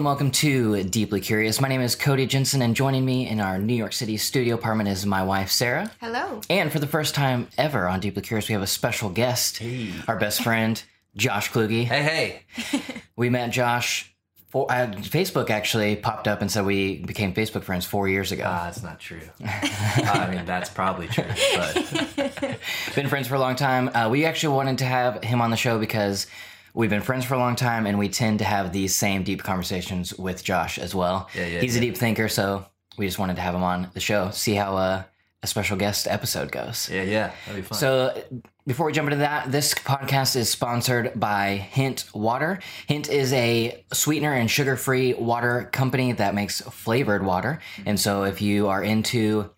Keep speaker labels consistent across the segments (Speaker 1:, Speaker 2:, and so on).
Speaker 1: and welcome to Deeply Curious. My name is Cody Jensen, and joining me in our New York City studio apartment is my wife, Sarah.
Speaker 2: Hello.
Speaker 1: And for the first time ever on Deeply Curious, we have a special guest, our best friend, Josh Kluge.
Speaker 3: Hey, hey.
Speaker 1: We met Josh. For, uh, Facebook actually popped up and said we became Facebook friends four years ago.
Speaker 3: Ah, that's not true. I mean, that's probably true, but
Speaker 1: been friends for a long time. Uh, we actually wanted to have him on the show because we've been friends for a long time and we tend to have these same deep conversations with Josh as well.
Speaker 3: Yeah, yeah,
Speaker 1: He's a deep thinker, so we just wanted to have him on the show, see how uh, a special guest episode goes.
Speaker 3: yeah, yeah, that'd be fun.
Speaker 1: So, before we jump into that, this podcast is sponsored by Hint Water. Hint is a sweetener and sugar free water company that makes flavored water. And so, if you are into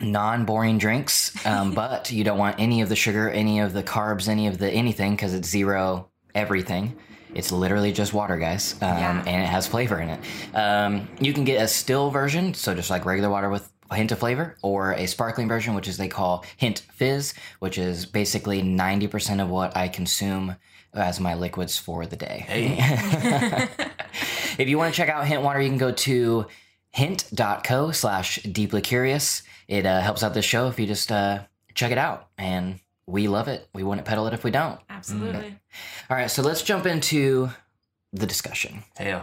Speaker 1: non boring drinks, um, but you don't want any of the sugar, any of the carbs, any of the anything, because it's zero everything. It's literally just water, guys, um,
Speaker 2: Yeah.
Speaker 1: and it has flavor in it. Um, you can get a still version, so just like regular water with a hint of flavor, or a sparkling version, which is they call Hint Fizz, which is basically 90% of what I consume as my liquids for the day. if you want to check out Hint Water, you can go to hint.co slash deeply curious. It uh, helps out the show if you just uh, check it out. And we love it. We wouldn't peddle it if we don't.
Speaker 2: Absolutely.
Speaker 1: All right, so let's jump into the discussion.
Speaker 3: hey.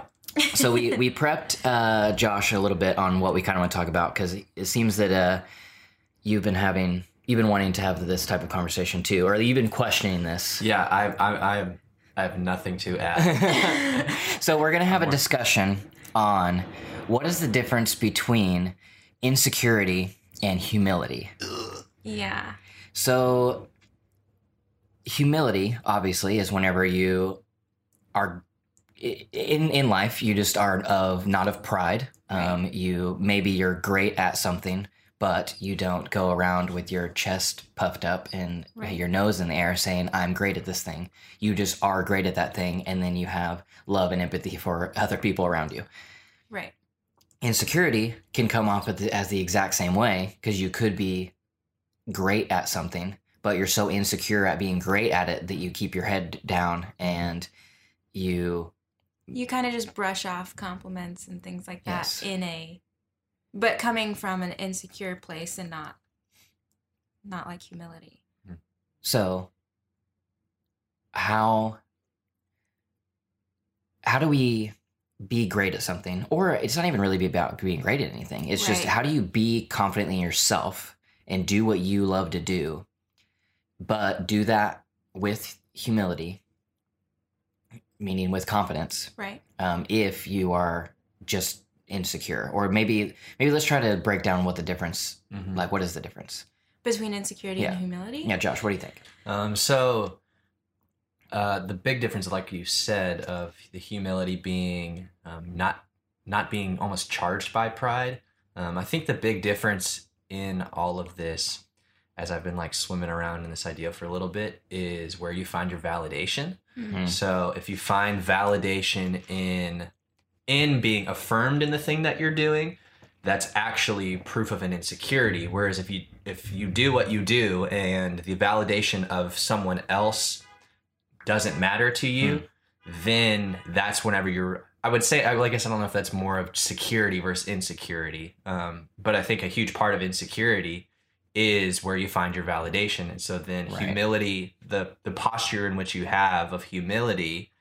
Speaker 1: So we we prepped uh, Josh a little bit on what we kind of want to talk about because it seems that uh, you've been having you've been wanting to have this type of conversation too, or you've been questioning this.
Speaker 3: yeah, I, I, I, I have nothing to add.
Speaker 1: So we're gonna have a discussion on what is the difference between insecurity and humility.
Speaker 2: Yeah.
Speaker 1: So, humility, obviously, is whenever you are in in life. You just are of not of pride. Um, you maybe you're great at something, but you don't go around with your chest puffed up and
Speaker 2: Right.
Speaker 1: your nose in the air saying, "I'm great at this thing." You just are great at that thing, and then you have love and empathy for other people around you
Speaker 2: Right.
Speaker 1: insecurity can come off as the, as the exact same way because you could be great at something but you're so insecure at being great at it that you keep your head down and you
Speaker 2: You kind of just brush off compliments and things like that
Speaker 1: Yes.
Speaker 2: in a, but coming from an insecure place and not, not like humility. Hmm.
Speaker 1: so how how do we be great at something or it's not even really about being great at anything it's just how do you be confident in yourself and do what you love to do but do that with humility meaning with confidence
Speaker 2: Right.
Speaker 1: um, if you are just insecure or maybe maybe let's try to break down what the difference
Speaker 3: Mhm.
Speaker 1: like what is the difference
Speaker 2: Between insecurity
Speaker 1: Yeah.
Speaker 2: and humility.
Speaker 1: yeah josh what do you think
Speaker 3: Um, so, uh, the big difference, like you said, of the humility being um, not not being almost charged by pride. Um, I think the big difference in all of this, as I've been like swimming around in this idea for a little bit, is where you find your validation.
Speaker 1: Mhm.
Speaker 3: So if you find validation in in being affirmed in the thing that you're doing, that's actually proof of an insecurity. Whereas if you if you do what you do and the validation of someone else doesn't matter to you, then that's whenever you're. I would say, I like I said, I don't know if that's more of security versus insecurity, um, but I think a huge part of insecurity is where you find your validation, and so then
Speaker 1: Right.
Speaker 3: humility, the the posture in which you have of humility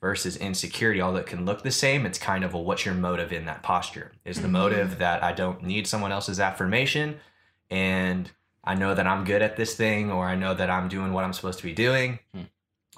Speaker 3: versus insecurity, although it can look the same, it's kind of a what's your motive in that posture? Is the
Speaker 2: Mhm.
Speaker 3: motive that I don't need someone else's affirmation and I know that I'm good at this thing or I know that I'm doing what I'm supposed to be doing?
Speaker 1: Hmm.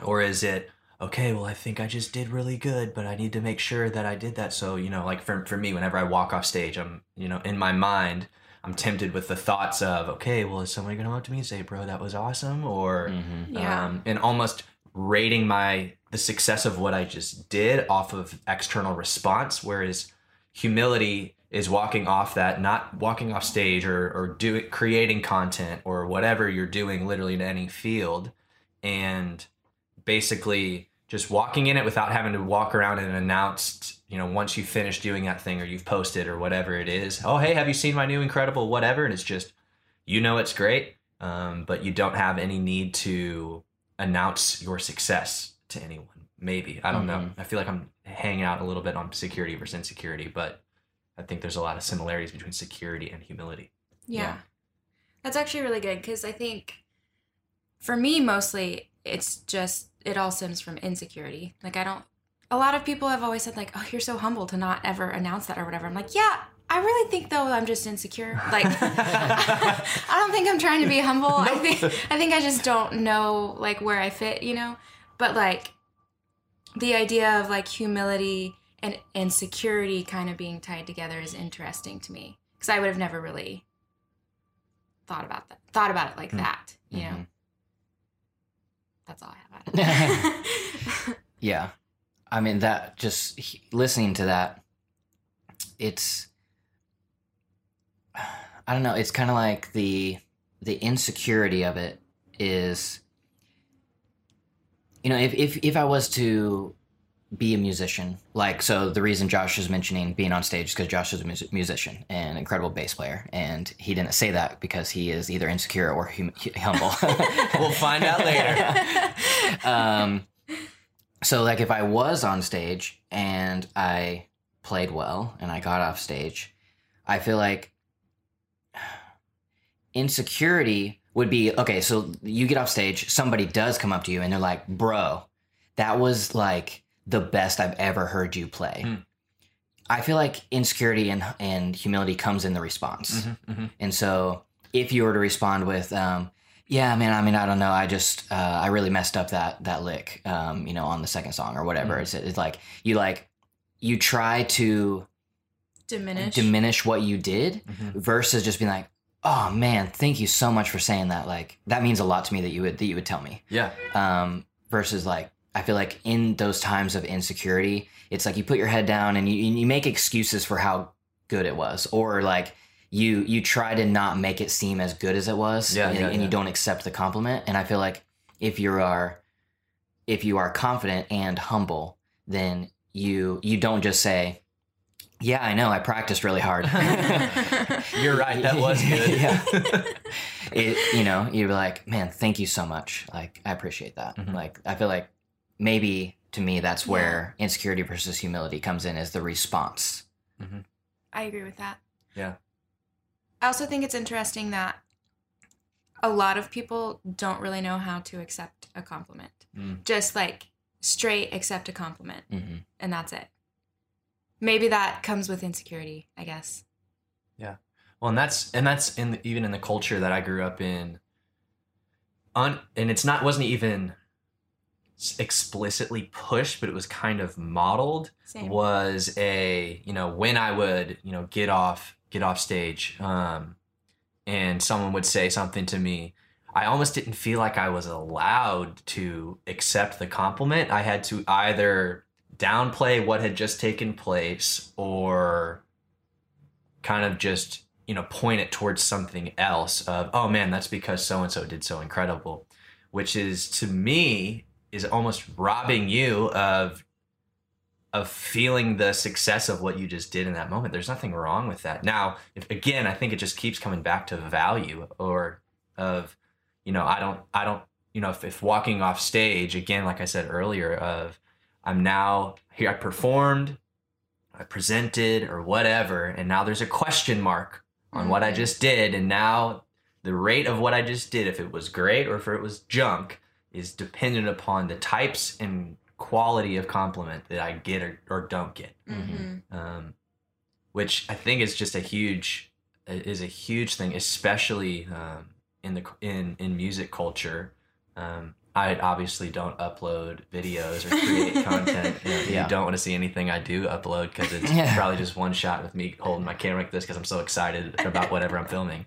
Speaker 3: Or is it, okay, well, I think I just did really good, but I need to make sure that I did that. So, you know, like for, for me, whenever I walk off stage, I'm, you know, in my mind, I'm tempted with the thoughts of, okay, well, is somebody going to come up to me and say, bro, that was awesome? Or,
Speaker 1: Mhm.
Speaker 2: Yeah.
Speaker 3: um, and almost rating my the success of what I just did off of external response, whereas humility is walking off that, not walking off stage or or do creating content or whatever you're doing, literally in any field, and basically just walking in it without having to walk around and announce you know once you finish doing that thing or you've posted or whatever it is oh hey have you seen my new incredible whatever and it's just you know it's great um, but you don't have any need to announce your success to anyone maybe i don't know
Speaker 1: Mhm.
Speaker 3: i feel like i'm hanging out a little bit on security versus insecurity, but I think there's a lot of similarities between security and humility.
Speaker 2: Yeah.
Speaker 1: Yeah.
Speaker 2: That's actually really good because I think for me, mostly, it's just, it all stems from insecurity. Like, I don't, a lot of people have always said, like, oh, you're so humble to not ever announce that or whatever. I'm like, yeah, I really think though I'm just insecure. Like, I don't think I'm trying to be humble. I think, I think I just don't know, like, where I fit, you know? But, like, the idea of, like, humility and insecurity kind of being tied together is interesting to me because I would have never really thought about that thought about it like
Speaker 3: Mm.
Speaker 2: that you know
Speaker 1: Mhm.
Speaker 2: that's all i have
Speaker 1: Yeah. I mean, that just he- listening to that, it's, I don't know, it's kind of like the, the insecurity of it is, you know, if, if, if I was to be a musician, like, so the reason Josh is mentioning being on stage is because Josh is a mus- musician and incredible bass player. And he didn't say that because he is either insecure or hum- humble.
Speaker 3: We'll find out later.
Speaker 1: um, so like if I was on stage and I played well and I got off stage, I feel like insecurity would be okay. So you get off stage, somebody does come up to you and they're like, "Bro, that was like the best I've ever heard you play."
Speaker 3: Hmm.
Speaker 1: I feel like insecurity and and humility comes in the response.
Speaker 3: Mhm, mhm.
Speaker 1: And so if you were to respond with, um, yeah, man, I mean, I don't know. I just, uh, I really messed up that, that lick, um, you know, on the second song or whatever.
Speaker 3: Mhm.
Speaker 1: It's, it's like, you like, you try to
Speaker 2: diminish
Speaker 1: diminish what you did
Speaker 3: Mhm.
Speaker 1: versus just being like, oh man, thank you so much for saying that. Like, that means a lot to me that you would, that you would tell me.
Speaker 3: Yeah.
Speaker 1: Um, versus like, I feel like in those times of insecurity, it's like you put your head down and you, you make excuses for how good it was, or like you you try to not make it seem as good as it was,
Speaker 3: Yeah,
Speaker 1: and,
Speaker 3: yeah,
Speaker 1: and you don't accept the compliment. And I feel like if you are if you are confident and humble, then you you don't just say, "Yeah, I know, I practiced really hard."
Speaker 3: You're right. That was good.
Speaker 1: yeah. It, you know, you're like, man, thank you so much. Like, I appreciate that.
Speaker 3: Mhm.
Speaker 1: Like, I feel like maybe to me, that's where insecurity versus humility comes in as the response.
Speaker 2: i agree with that
Speaker 3: Yeah.
Speaker 2: I also think it's interesting that a lot of people don't really know how to accept a compliment
Speaker 3: Mm.
Speaker 2: just like straight accept a compliment
Speaker 1: hmm
Speaker 2: and that's it maybe that comes with insecurity i guess Yeah.
Speaker 3: Well, and that's and that's in the, even in the culture that I grew up in. Un, and it's not wasn't even explicitly pushed, but it was kind of modeled.
Speaker 2: same
Speaker 3: Was a you know when I would you know get off get off stage, um, and someone would say something to me. I almost didn't feel like I was allowed to accept the compliment. I had to either downplay what had just taken place or kind of just you know point it towards something else of oh man that's because so and so did so incredible which is to me is almost robbing you of of feeling the success of what you just did in that moment there's nothing wrong with that now if again i think it just keeps coming back to value or of you know i don't i don't you know if, if walking off stage again like i said earlier of i'm now here i performed I presented or whatever, and now there's a question mark on what I
Speaker 2: Mhm.
Speaker 3: just did, and now the rate of what I just did, if it was great or if it was junk, is dependent upon the types and quality of compliment that I get or, or don't get.
Speaker 2: Mhm.
Speaker 3: Um, which I think is just a huge is a huge thing, especially um, in the in in music culture. Um, I obviously don't upload videos or create content. You, know, you don't want to see anything I do upload because it's
Speaker 1: Yeah.
Speaker 3: probably just one shot with me holding my camera like this because I'm so excited about whatever I'm filming.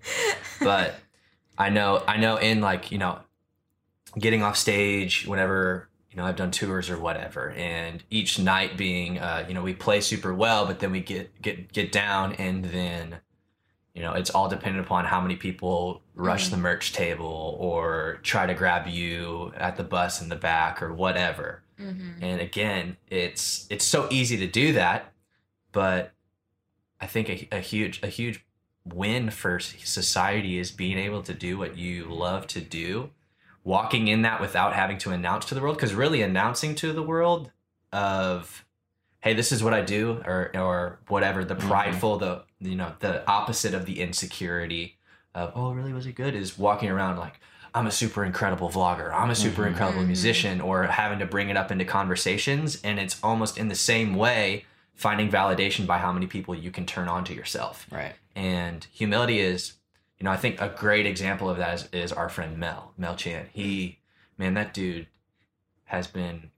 Speaker 3: But I know I know in like you know getting off stage whenever you know I've done tours or whatever, and each night being uh, you know we play super well, but then we get get get down, and then you know it's all dependent upon how many people rush
Speaker 2: Mhm.
Speaker 3: the merch table or try to grab you at the bus in the back or whatever.
Speaker 2: Mhm.
Speaker 3: And again, it's it's so easy to do that, but I think a, a huge a huge win for society is being able to do what you love to do, walking in that without having to announce to the world. Because really, announcing to the world of hey, this is what I do, or or whatever. The prideful, the you know, the opposite of the insecurity of oh, really was it good? Is walking around like I'm a super incredible vlogger. I'm a super
Speaker 1: Mhm.
Speaker 3: incredible
Speaker 2: Mhm.
Speaker 3: musician, or having to bring it up into conversations, and it's almost in the same way finding validation by how many people you can turn on to yourself.
Speaker 1: Right.
Speaker 3: And humility is, you know, I think a great example of that is, is our friend Mel, Mel Chan. He, man, that dude has been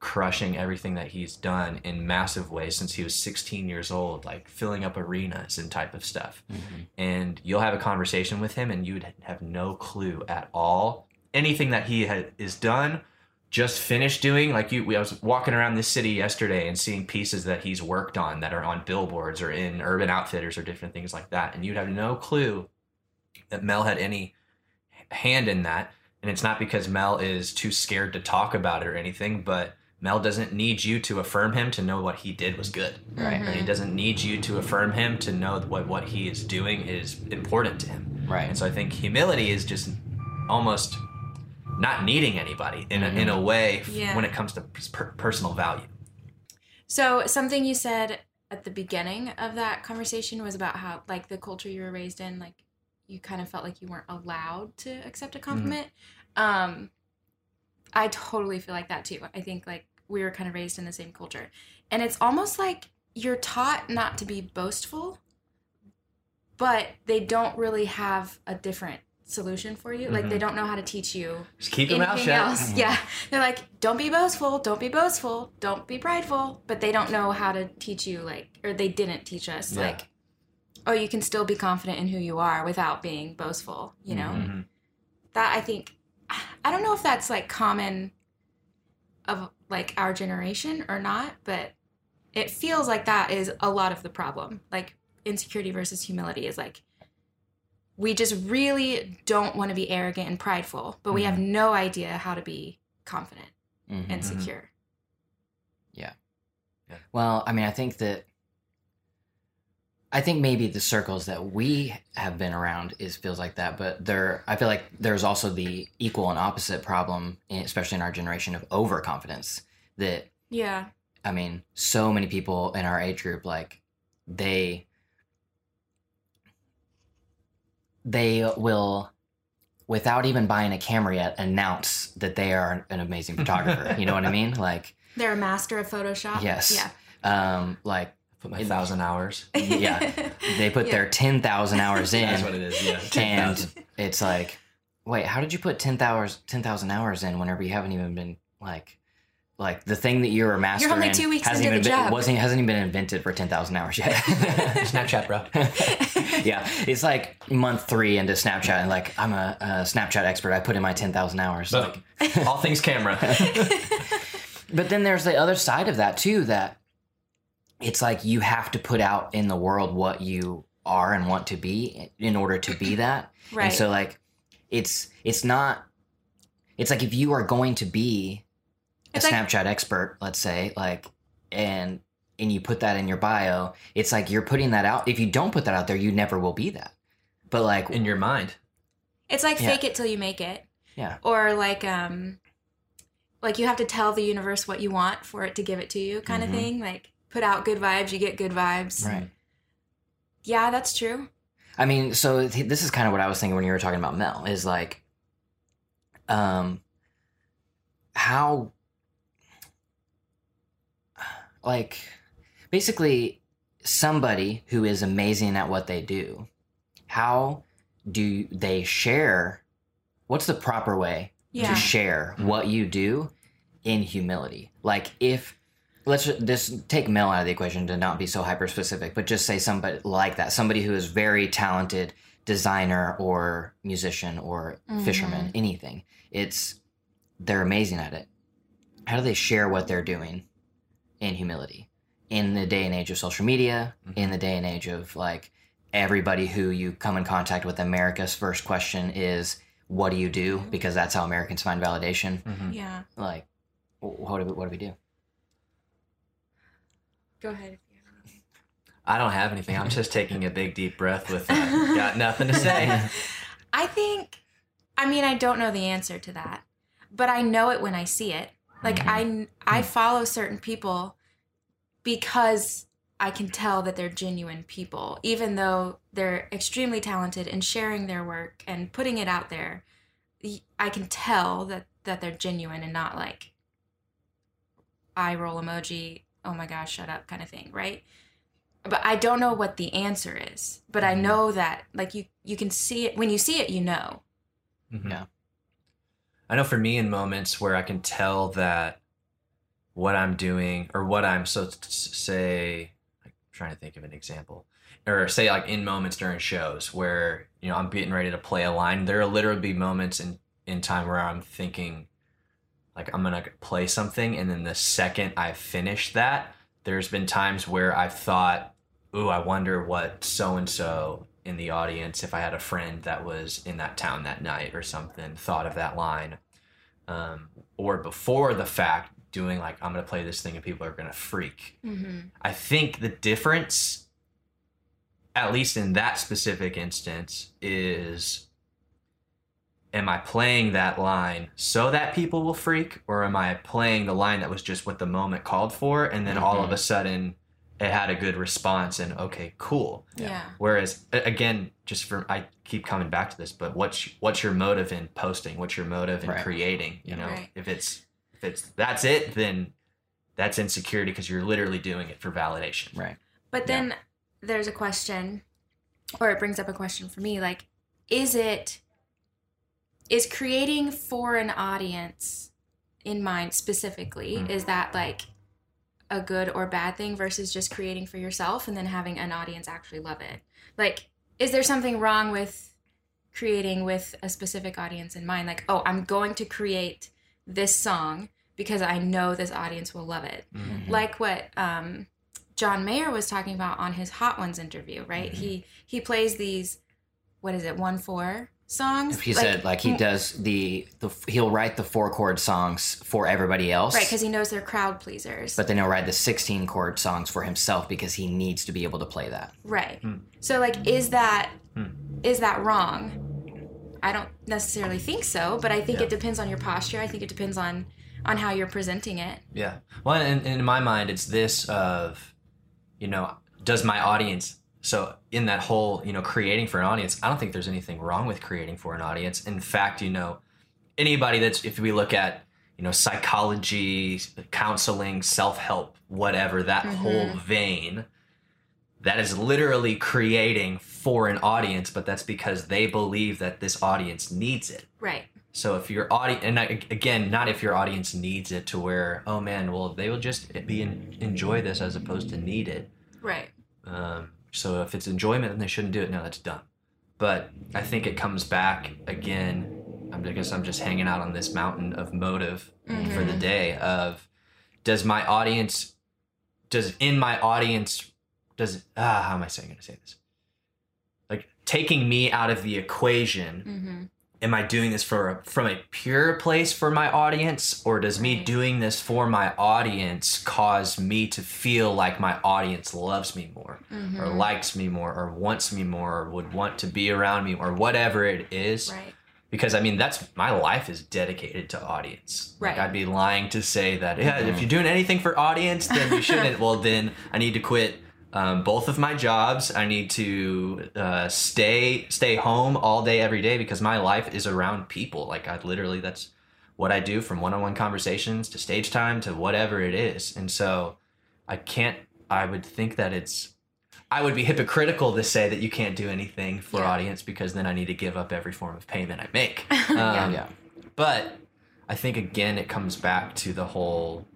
Speaker 3: crushing everything that he's done in massive ways since he was 16 years old, like filling up arenas and type of stuff.
Speaker 1: Mhm.
Speaker 3: And you'll have a conversation with him and you'd have no clue at all. Anything that he had, is done, just finished doing, like you, we, I was walking around this city yesterday and seeing pieces that he's worked on that are on billboards or in Urban Outfitters or different things like that. And you'd have no clue that Mel had any hand in that. And it's not because Mel is too scared to talk about it or anything, but Mel doesn't need you to affirm him to know what he did was good.
Speaker 1: Right. Mm-hmm.
Speaker 3: And he doesn't need you to affirm him to know what, what he is doing is important to him.
Speaker 1: Right.
Speaker 3: And so I think humility is just almost not needing anybody in, a, in a mm-hmm. way
Speaker 2: Yeah.
Speaker 3: when it comes to per- personal value.
Speaker 2: So something you said at the beginning of that conversation was about how like the culture you were raised in, like you kind of felt like you weren't allowed to accept a compliment. Um I totally feel like that too. I think like we were kind of raised in the same culture. And it's almost like you're taught not to be boastful, but they don't really have a different solution for you. Like they
Speaker 3: Mhm.
Speaker 2: don't know how to teach you
Speaker 3: Just keep your mouth shut.
Speaker 2: else. Yeah. They're like, don't be boastful, don't be boastful, don't be prideful. But they don't know how to teach you, like, or they didn't teach us,
Speaker 3: Yeah.
Speaker 2: like, oh, you can still be confident in who you are without being boastful, you know?
Speaker 3: Mhm.
Speaker 2: That I think, I don't know if that's like common of like our generation or not, but it feels like that is a lot of the problem. Like, insecurity versus humility is like, we just really don't want to be arrogant and prideful, but we have no idea how to be confident
Speaker 1: Mhm.
Speaker 2: and secure. Yeah.
Speaker 1: Well, I mean, I think that I think maybe the circles that we have been around is feels like that, but there I feel like there's also the equal and opposite problem, especially in our generation of overconfidence. That
Speaker 2: Yeah.
Speaker 1: I mean, so many people in our age group like they they will without even buying a camera yet announce that they are an amazing photographer. you know what I mean? Like
Speaker 2: They're a master of Photoshop.
Speaker 1: Yes.
Speaker 2: Yeah.
Speaker 1: um like
Speaker 3: Put my thousand hours.
Speaker 1: Yeah. they put
Speaker 2: Yeah.
Speaker 1: their 10,000 hours in
Speaker 3: That's what it is. Yeah.
Speaker 1: and
Speaker 3: 10,000.
Speaker 1: it's like wait how did you put 10,000 hours 10,000 hours in whenever you haven't even been like like the thing that you're a master
Speaker 2: You're only two weeks
Speaker 1: hasn't
Speaker 2: into
Speaker 1: even
Speaker 2: the
Speaker 1: been,
Speaker 2: job.
Speaker 1: wasn't hasn't even been invented for 10,000 hours yet
Speaker 3: Snapchat, bro.
Speaker 1: yeah it's like month 3 into Snapchat and like I'm a, a Snapchat expert I put in my 10,000 hours like
Speaker 3: All things camera.
Speaker 1: But then there's the other side of that too that it's like you have to put out in the world what you are and want to be in order to be that.
Speaker 2: right.
Speaker 1: And so like it's it's not it's like if you are going to be a
Speaker 2: It's like-
Speaker 1: Snapchat expert, let's say, like and and you put that in your bio, it's like you're putting that out. If you don't put that out there, you never will be that. But like
Speaker 3: In your mind.
Speaker 2: it's like
Speaker 1: Yeah.
Speaker 2: fake it till you make it.
Speaker 1: Yeah.
Speaker 2: Or like um like you have to tell the universe what you want for it to give it to you kind
Speaker 1: Mhm.
Speaker 2: of thing. Like put out good vibes, you get good vibes.
Speaker 1: right.
Speaker 2: Yeah, that's true.
Speaker 1: I mean, so th- this is kind of what I was thinking when you were talking about Mel is like, um, how, like, basically somebody who is amazing at what they do, how do they share? What's the proper way
Speaker 2: Yeah.
Speaker 1: to share what you do in humility? Like, if let's just take Mel out of the equation to not be so hyper specific, but just say somebody like that, somebody who is very talented designer or musician or mm-hmm. fisherman, anything. It's they're amazing at it. How do they share what they're doing in humility? In the day and age of social media, mm-hmm. in the day and age of like everybody who you come in contact with, America's first question is, "What do you do?" Mm-hmm. Because that's how Americans find validation.
Speaker 3: Mhm.
Speaker 2: Yeah.
Speaker 1: Like, what do we, what do we do?
Speaker 2: Go ahead.
Speaker 3: I don't have anything. I'm just taking a big deep breath with uh, got nothing to say.
Speaker 2: I think, I mean, I don't know the answer to that, but I know it when I see it. Like I, I follow certain people because I can tell that they're genuine people, even though they're extremely talented in sharing their work and putting it out there. I can tell that that they're genuine and not like eye roll emoji, oh my gosh, shut up kind of thing, right? But I don't know what the answer is. But I
Speaker 3: Mhm.
Speaker 2: know that like you you can see it when you see it, you know.
Speaker 3: Mhm.
Speaker 1: Yeah.
Speaker 3: I know for me in moments where I can tell that what I'm doing or what I'm so to say I'm trying to think of an example or say like in moments during shows where you know I'm getting ready to play a line there'll literally be moments in in time where I'm thinking like I'm gonna play something and then the second I finish that there's been times where I've thought ooh I wonder what so and so in the audience if I had a friend that was in that town that night or something thought of that line um, or before the fact doing like I'm gonna play this thing and people are gonna freak
Speaker 2: Mm-hmm.
Speaker 3: I think the difference, at least in that specific instance, is am I playing that line so that people will freak, or am I playing the line that was just what the moment called for, and then all of mm-hmm. a sudden it had a good response and okay, cool.
Speaker 1: Yeah.
Speaker 2: yeah.
Speaker 3: Whereas again, just for I keep coming back to this, but what's what's your motive in posting? What's your motive in
Speaker 1: Right.
Speaker 3: creating? You know,
Speaker 2: Right.
Speaker 3: if it's if it's that's it, then that's insecurity because you're literally doing it for validation.
Speaker 1: Right.
Speaker 2: But
Speaker 3: Yeah.
Speaker 2: then there's a question, or it brings up a question for me like, is it, is creating for an audience in mind specifically,
Speaker 3: Mm.
Speaker 2: is that like a good or bad thing versus just creating for yourself and then having an audience actually love it? Like, is there something wrong with creating with a specific audience in mind? Like, oh, I'm going to create this song because I know this audience will love it
Speaker 3: Mhm.
Speaker 2: like what um, John Mayer was talking about on his Hot Ones interview, right?
Speaker 3: Mhm.
Speaker 2: He he plays these, what is it, one four songs?
Speaker 1: He said like he does the, the he'll write the four chord songs for everybody else.
Speaker 2: right because he knows they're crowd pleasers,
Speaker 1: but then he'll write the 16 chord songs for himself because he needs to be able to play that.
Speaker 2: right.
Speaker 3: Hmm.
Speaker 2: So like, is that is
Speaker 3: Hmm.
Speaker 2: that wrong? I don't necessarily think so, but I think
Speaker 3: Yeah.
Speaker 2: it depends on your posture. I think it depends on on how you're presenting it.
Speaker 3: Yeah. Well, and, and in my mind, it's this of, you know, does my audience. So in that whole, you know, creating for an audience, I don't think there's anything wrong with creating for an audience. In fact, you know, anybody that's if we look at, you know, psychology, counseling, self help, whatever that
Speaker 2: Mhm.
Speaker 3: whole vein, that is literally creating for an audience, but that's because they believe that this audience needs it.
Speaker 2: Right.
Speaker 3: So if your audience, and I- again, not if your audience needs it to where, oh man, well they will just be in, enjoy this as opposed to need it.
Speaker 2: Right.
Speaker 3: Um, so if it's enjoyment, then they shouldn't do it. No, that's dumb. But I think it comes back again. I'm I guess I'm just hanging out on this mountain of motive for the
Speaker 2: Mhm.
Speaker 3: day. Of does my audience, does in my audience, does ah how am I saying going to say this? Like taking me out of the equation
Speaker 2: Mm-hmm.
Speaker 3: Am I doing this for from a pure place for my audience, or does me doing this for my audience cause me to feel like my audience loves me more,
Speaker 2: Mm-hmm.
Speaker 3: or likes me more, or wants me more, or would want to be around me, or whatever it is?
Speaker 2: Right.
Speaker 3: Because I mean, that's my life is dedicated to audience. Like,
Speaker 2: Right.
Speaker 3: I'd be lying to say that yeah, if
Speaker 1: Mhm.
Speaker 3: you're doing anything for audience, then you shouldn't. well, then I need to quit um, both of my jobs. I need to uh, stay stay home all day every day because my life is around people. Like I literally, that's what I do from one-on-one conversations to stage time to whatever it is. And so I can't. I would think that it's. I would be hypocritical to say that you can't do anything for
Speaker 2: Yeah.
Speaker 3: audience because then I need to give up every form of payment I make.
Speaker 2: Yeah.
Speaker 3: Um,
Speaker 1: yeah.
Speaker 3: But I think again it comes back to the whole,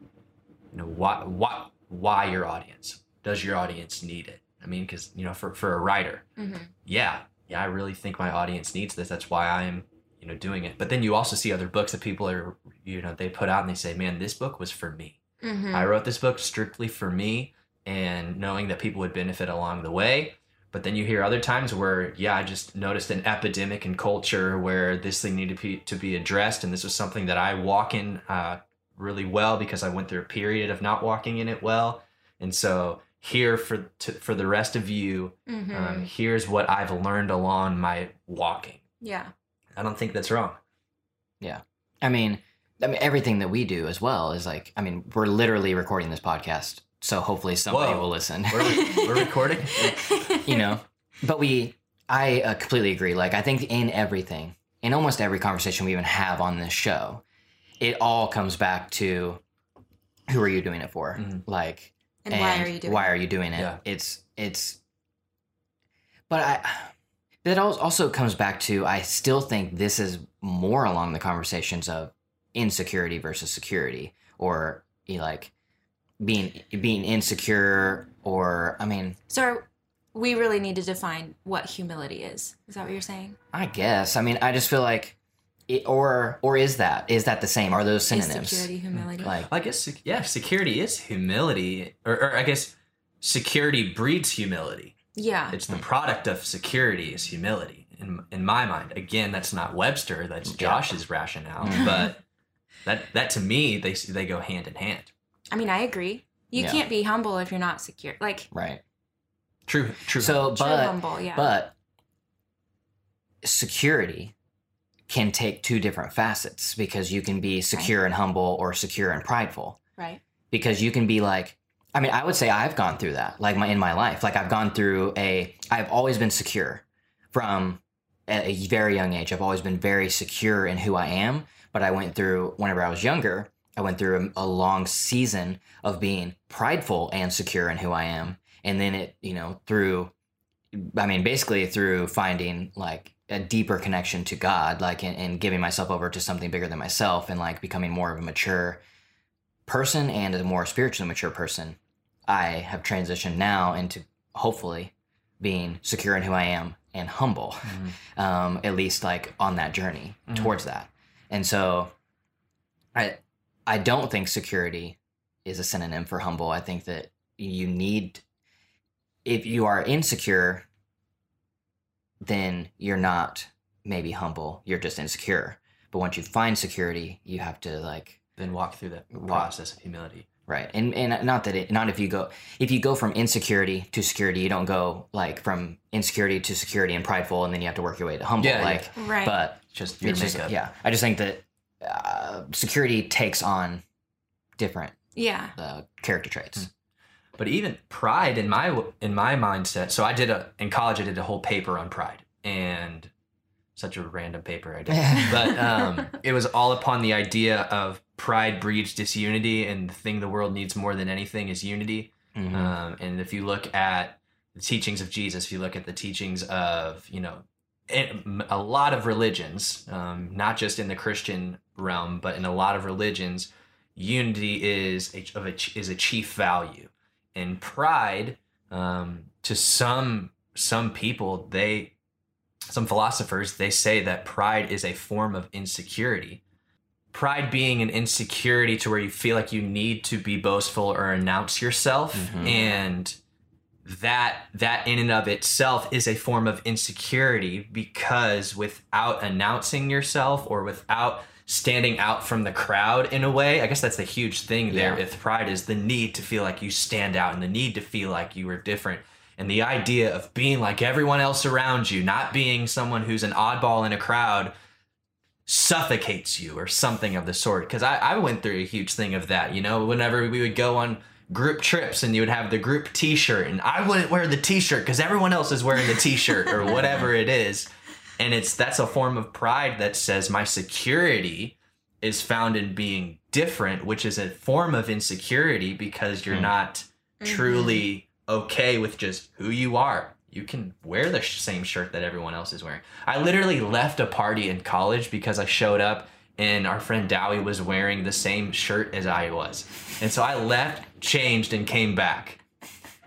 Speaker 3: you know, why why why your audience? Does your audience need it? I mean, because you know, for for a writer,
Speaker 2: Mm-hmm.
Speaker 3: yeah, yeah, I really think my audience needs this. That's why I'm you know doing it. But then you also see other books that people are you know they put out and they say, man, this book was for me.
Speaker 2: Mm-hmm.
Speaker 3: I wrote this book strictly for me and knowing that people would benefit along the way. But then you hear other times where, yeah, I just noticed an epidemic in culture where this thing needed to be, to be addressed. And this was something that I walk in uh, really well because I went through a period of not walking in it well. And so here for, to, for the rest of you,
Speaker 2: Mm-hmm.
Speaker 3: um, here's what I've learned along my walking.
Speaker 2: yeah.
Speaker 3: I don't think that's wrong.
Speaker 1: Yeah, I mean, I mean everything that we do as well is like I mean, we're literally recording this podcast so hopefully somebody
Speaker 3: Whoa.
Speaker 1: will listen.
Speaker 3: We're, we're recording.
Speaker 1: you know, but we, I uh, completely agree. Like, I think in everything, in almost every conversation we even have on this show, it all comes back to who are you doing it for?
Speaker 3: Mhm.
Speaker 1: Like,
Speaker 2: And, why are you doing it?
Speaker 1: why
Speaker 2: it?
Speaker 1: are you doing it?
Speaker 3: Yeah.
Speaker 1: It's it's. But I, that al- also comes back to I still think this is more along the conversations of insecurity versus security, or you know, like being being insecure, or I mean,
Speaker 2: So we really need to define what humility is. Is that what you're saying?
Speaker 1: I guess I mean I just feel like, it, or or is that is that the same? Are those synonyms?
Speaker 2: Insecurity, humility.
Speaker 1: Like
Speaker 3: I guess yeah, security is humility, or, or I guess security breeds humility.
Speaker 2: yeah.
Speaker 3: It's the product of security is humility. In in my mind, again, that's not Webster. That's
Speaker 1: Yeah.
Speaker 3: Josh's rationale.
Speaker 1: Mhm.
Speaker 3: But that that to me, they they go hand in hand.
Speaker 2: I mean, I agree. You
Speaker 1: Yeah.
Speaker 2: can't be humble if you're not secure. Like
Speaker 1: right.
Speaker 3: True, true.
Speaker 1: So,
Speaker 2: true
Speaker 1: but
Speaker 2: humble, yeah.
Speaker 1: But security can take two different facets because you can be secure and humble or secure and prideful.
Speaker 2: right.
Speaker 1: Because you can be like, I mean, I would say I've gone through that, like my in my life. Like I've gone through a, I've always been secure from a a very young age. I've always been very secure in who I am. But I went through whenever I was younger, I went through a, a long season of being prideful and secure in who I am. And then it, you know, through I mean, basically through finding like a deeper connection to God, like and, and giving myself over to something bigger than myself, and like becoming more of a mature person and a more spiritually mature person. I have transitioned now into hopefully being secure in who I am and humble,
Speaker 3: Mhm.
Speaker 1: um, at least like on that journey
Speaker 3: Mhm.
Speaker 1: towards that. And so, I I don't think security is a synonym for humble. I think that you need if you are insecure, then you're not maybe humble. You're just insecure. But once you find security, you have to like
Speaker 3: then walk through that
Speaker 1: Right.
Speaker 3: process of humility.
Speaker 1: right and and not that it not if you go if you go from insecurity to security, you don't go like from insecurity to security and prideful, and then you have to work your way to humble.
Speaker 3: Yeah, yeah.
Speaker 1: like,
Speaker 2: Right.
Speaker 1: but
Speaker 3: Just your makeup.
Speaker 1: just yeah. I just think that uh, security takes on different
Speaker 2: yeah.
Speaker 1: uh, character traits.
Speaker 3: But even pride in my in my mindset. So I did a in college. I did a whole paper on pride, and such a random paper I did. but um, it was all upon the idea of pride breeds disunity, and the thing the world needs more than anything is unity.
Speaker 1: Mhm.
Speaker 3: Um, and if you look at the teachings of Jesus, if you look at the teachings of, you know, a lot of religions, um, not just in the Christian realm, but in a lot of religions, unity is a, of a, is a chief value. And pride, um, to some some people, they some philosophers they say that pride is a form of insecurity pride being an insecurity to where you feel like you need to be boastful or announce yourself
Speaker 1: Mhm.
Speaker 3: and that that in and of itself is a form of insecurity because without announcing yourself or without standing out from the crowd in a way i guess that's the huge thing there
Speaker 1: Yeah.
Speaker 3: with pride is the need to feel like you stand out and the need to feel like you are different and the idea of being like everyone else around you not being someone who's an oddball in a crowd suffocates you or something of the sort. Because I, I went through a huge thing of that. You know, whenever we would go on group trips and you would have the group T-shirt, and I wouldn't wear the T-shirt because everyone else is wearing the T-shirt or whatever it is, and it's that's a form of pride that says my security is found in being different, which is a form of insecurity because you're
Speaker 1: Hmm.
Speaker 3: not
Speaker 2: Mhm.
Speaker 3: truly okay with just who you are. You can wear the sh- same shirt that everyone else is wearing. I literally left a party in college because I showed up and our friend Dowie was wearing the same shirt as I was. And so I left, changed, and came back.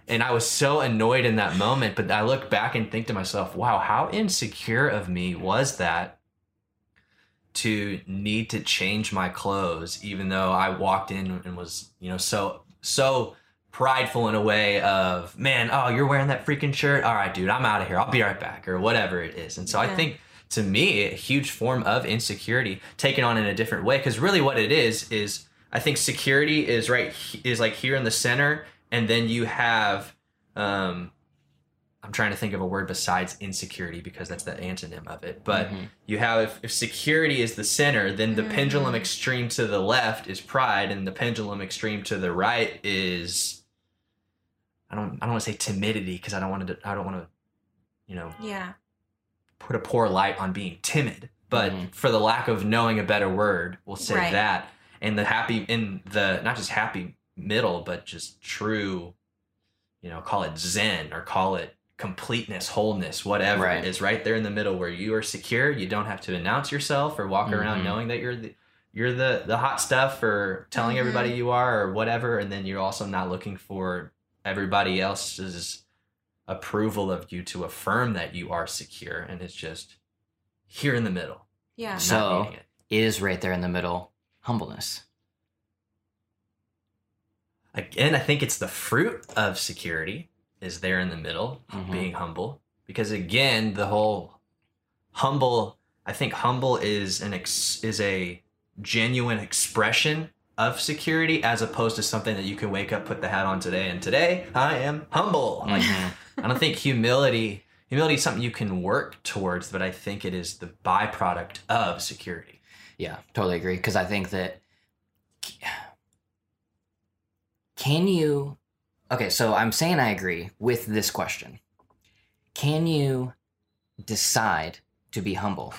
Speaker 3: And I was so annoyed in that moment, but I look back and think to myself, wow, how insecure of me was that to need to change my clothes, even though I walked in and was, you know, so, so prideful in a way of, man, oh, you're wearing that freaking shirt. All right, dude, I'm out of here. I'll be right back, or whatever it is. And so I think to me, a huge form of insecurity taken on in a different way. Because really, what it is is I think security is right is like here in the center, and then you have. Um, I'm trying to think of a word besides insecurity because that's the antonym of it. But
Speaker 1: Mhm.
Speaker 3: you have if, if security is the center, then the pendulum
Speaker 2: Mhm.
Speaker 3: extreme to the left is pride, and the pendulum extreme to the right is I don't I don't want to say timidity because I don't want to I don't want to you know
Speaker 2: Yeah.
Speaker 3: put a poor light on being timid, but
Speaker 1: Mhm.
Speaker 3: for the lack of knowing a better word, we'll say
Speaker 2: Right.
Speaker 3: that. And the happy in the not just happy middle, but just true, you know, call it zen or call it completeness, wholeness, whatever
Speaker 1: Right.
Speaker 3: is right there in the middle where you are secure. You don't have to announce yourself or walk around
Speaker 1: Mhm.
Speaker 3: knowing that you're the you're the the hot stuff or telling
Speaker 2: Mhm.
Speaker 3: everybody you are or whatever, and then you're also not looking for everybody else's approval of you to affirm that you are secure and it's just here in the middle
Speaker 2: Yeah.
Speaker 1: So-
Speaker 3: needing it.
Speaker 1: Is right there in the middle humbleness.
Speaker 3: Again i think it's the fruit of security is there in the middle
Speaker 1: Mhm.
Speaker 3: being humble because again the whole humble i think humble is an ex, is a genuine expression of security as opposed to something that you can wake up put the hat on today and today i am humble like
Speaker 1: Mhm.
Speaker 3: I don't think humility humility is something you can work towards, but I think it is the byproduct of security.
Speaker 1: Yeah, totally agree. Because I think that can you? Okay, so I'm saying I agree with this question. Can you decide to be humble?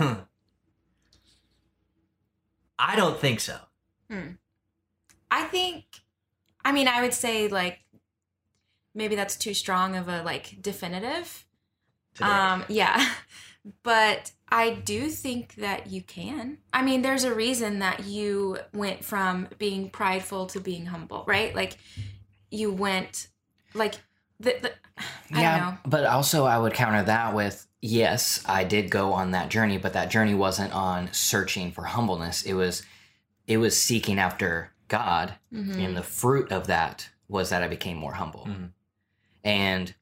Speaker 3: I don't think so.
Speaker 2: I think, I mean, I would say like maybe that's too strong of a like definitive.
Speaker 3: Today.
Speaker 2: Um, yeah, but I do think that you can. I mean, there's a reason that you went from being prideful to being humble, right? Like you went like the, the I
Speaker 1: yeah,
Speaker 2: don't know.
Speaker 1: but also I would counter that with yes, I did go on that journey, but that journey wasn't on searching for humbleness. It was it was seeking after God,
Speaker 2: Mhm.
Speaker 1: and the fruit of that was that I became more humble.
Speaker 3: Mhm.
Speaker 1: And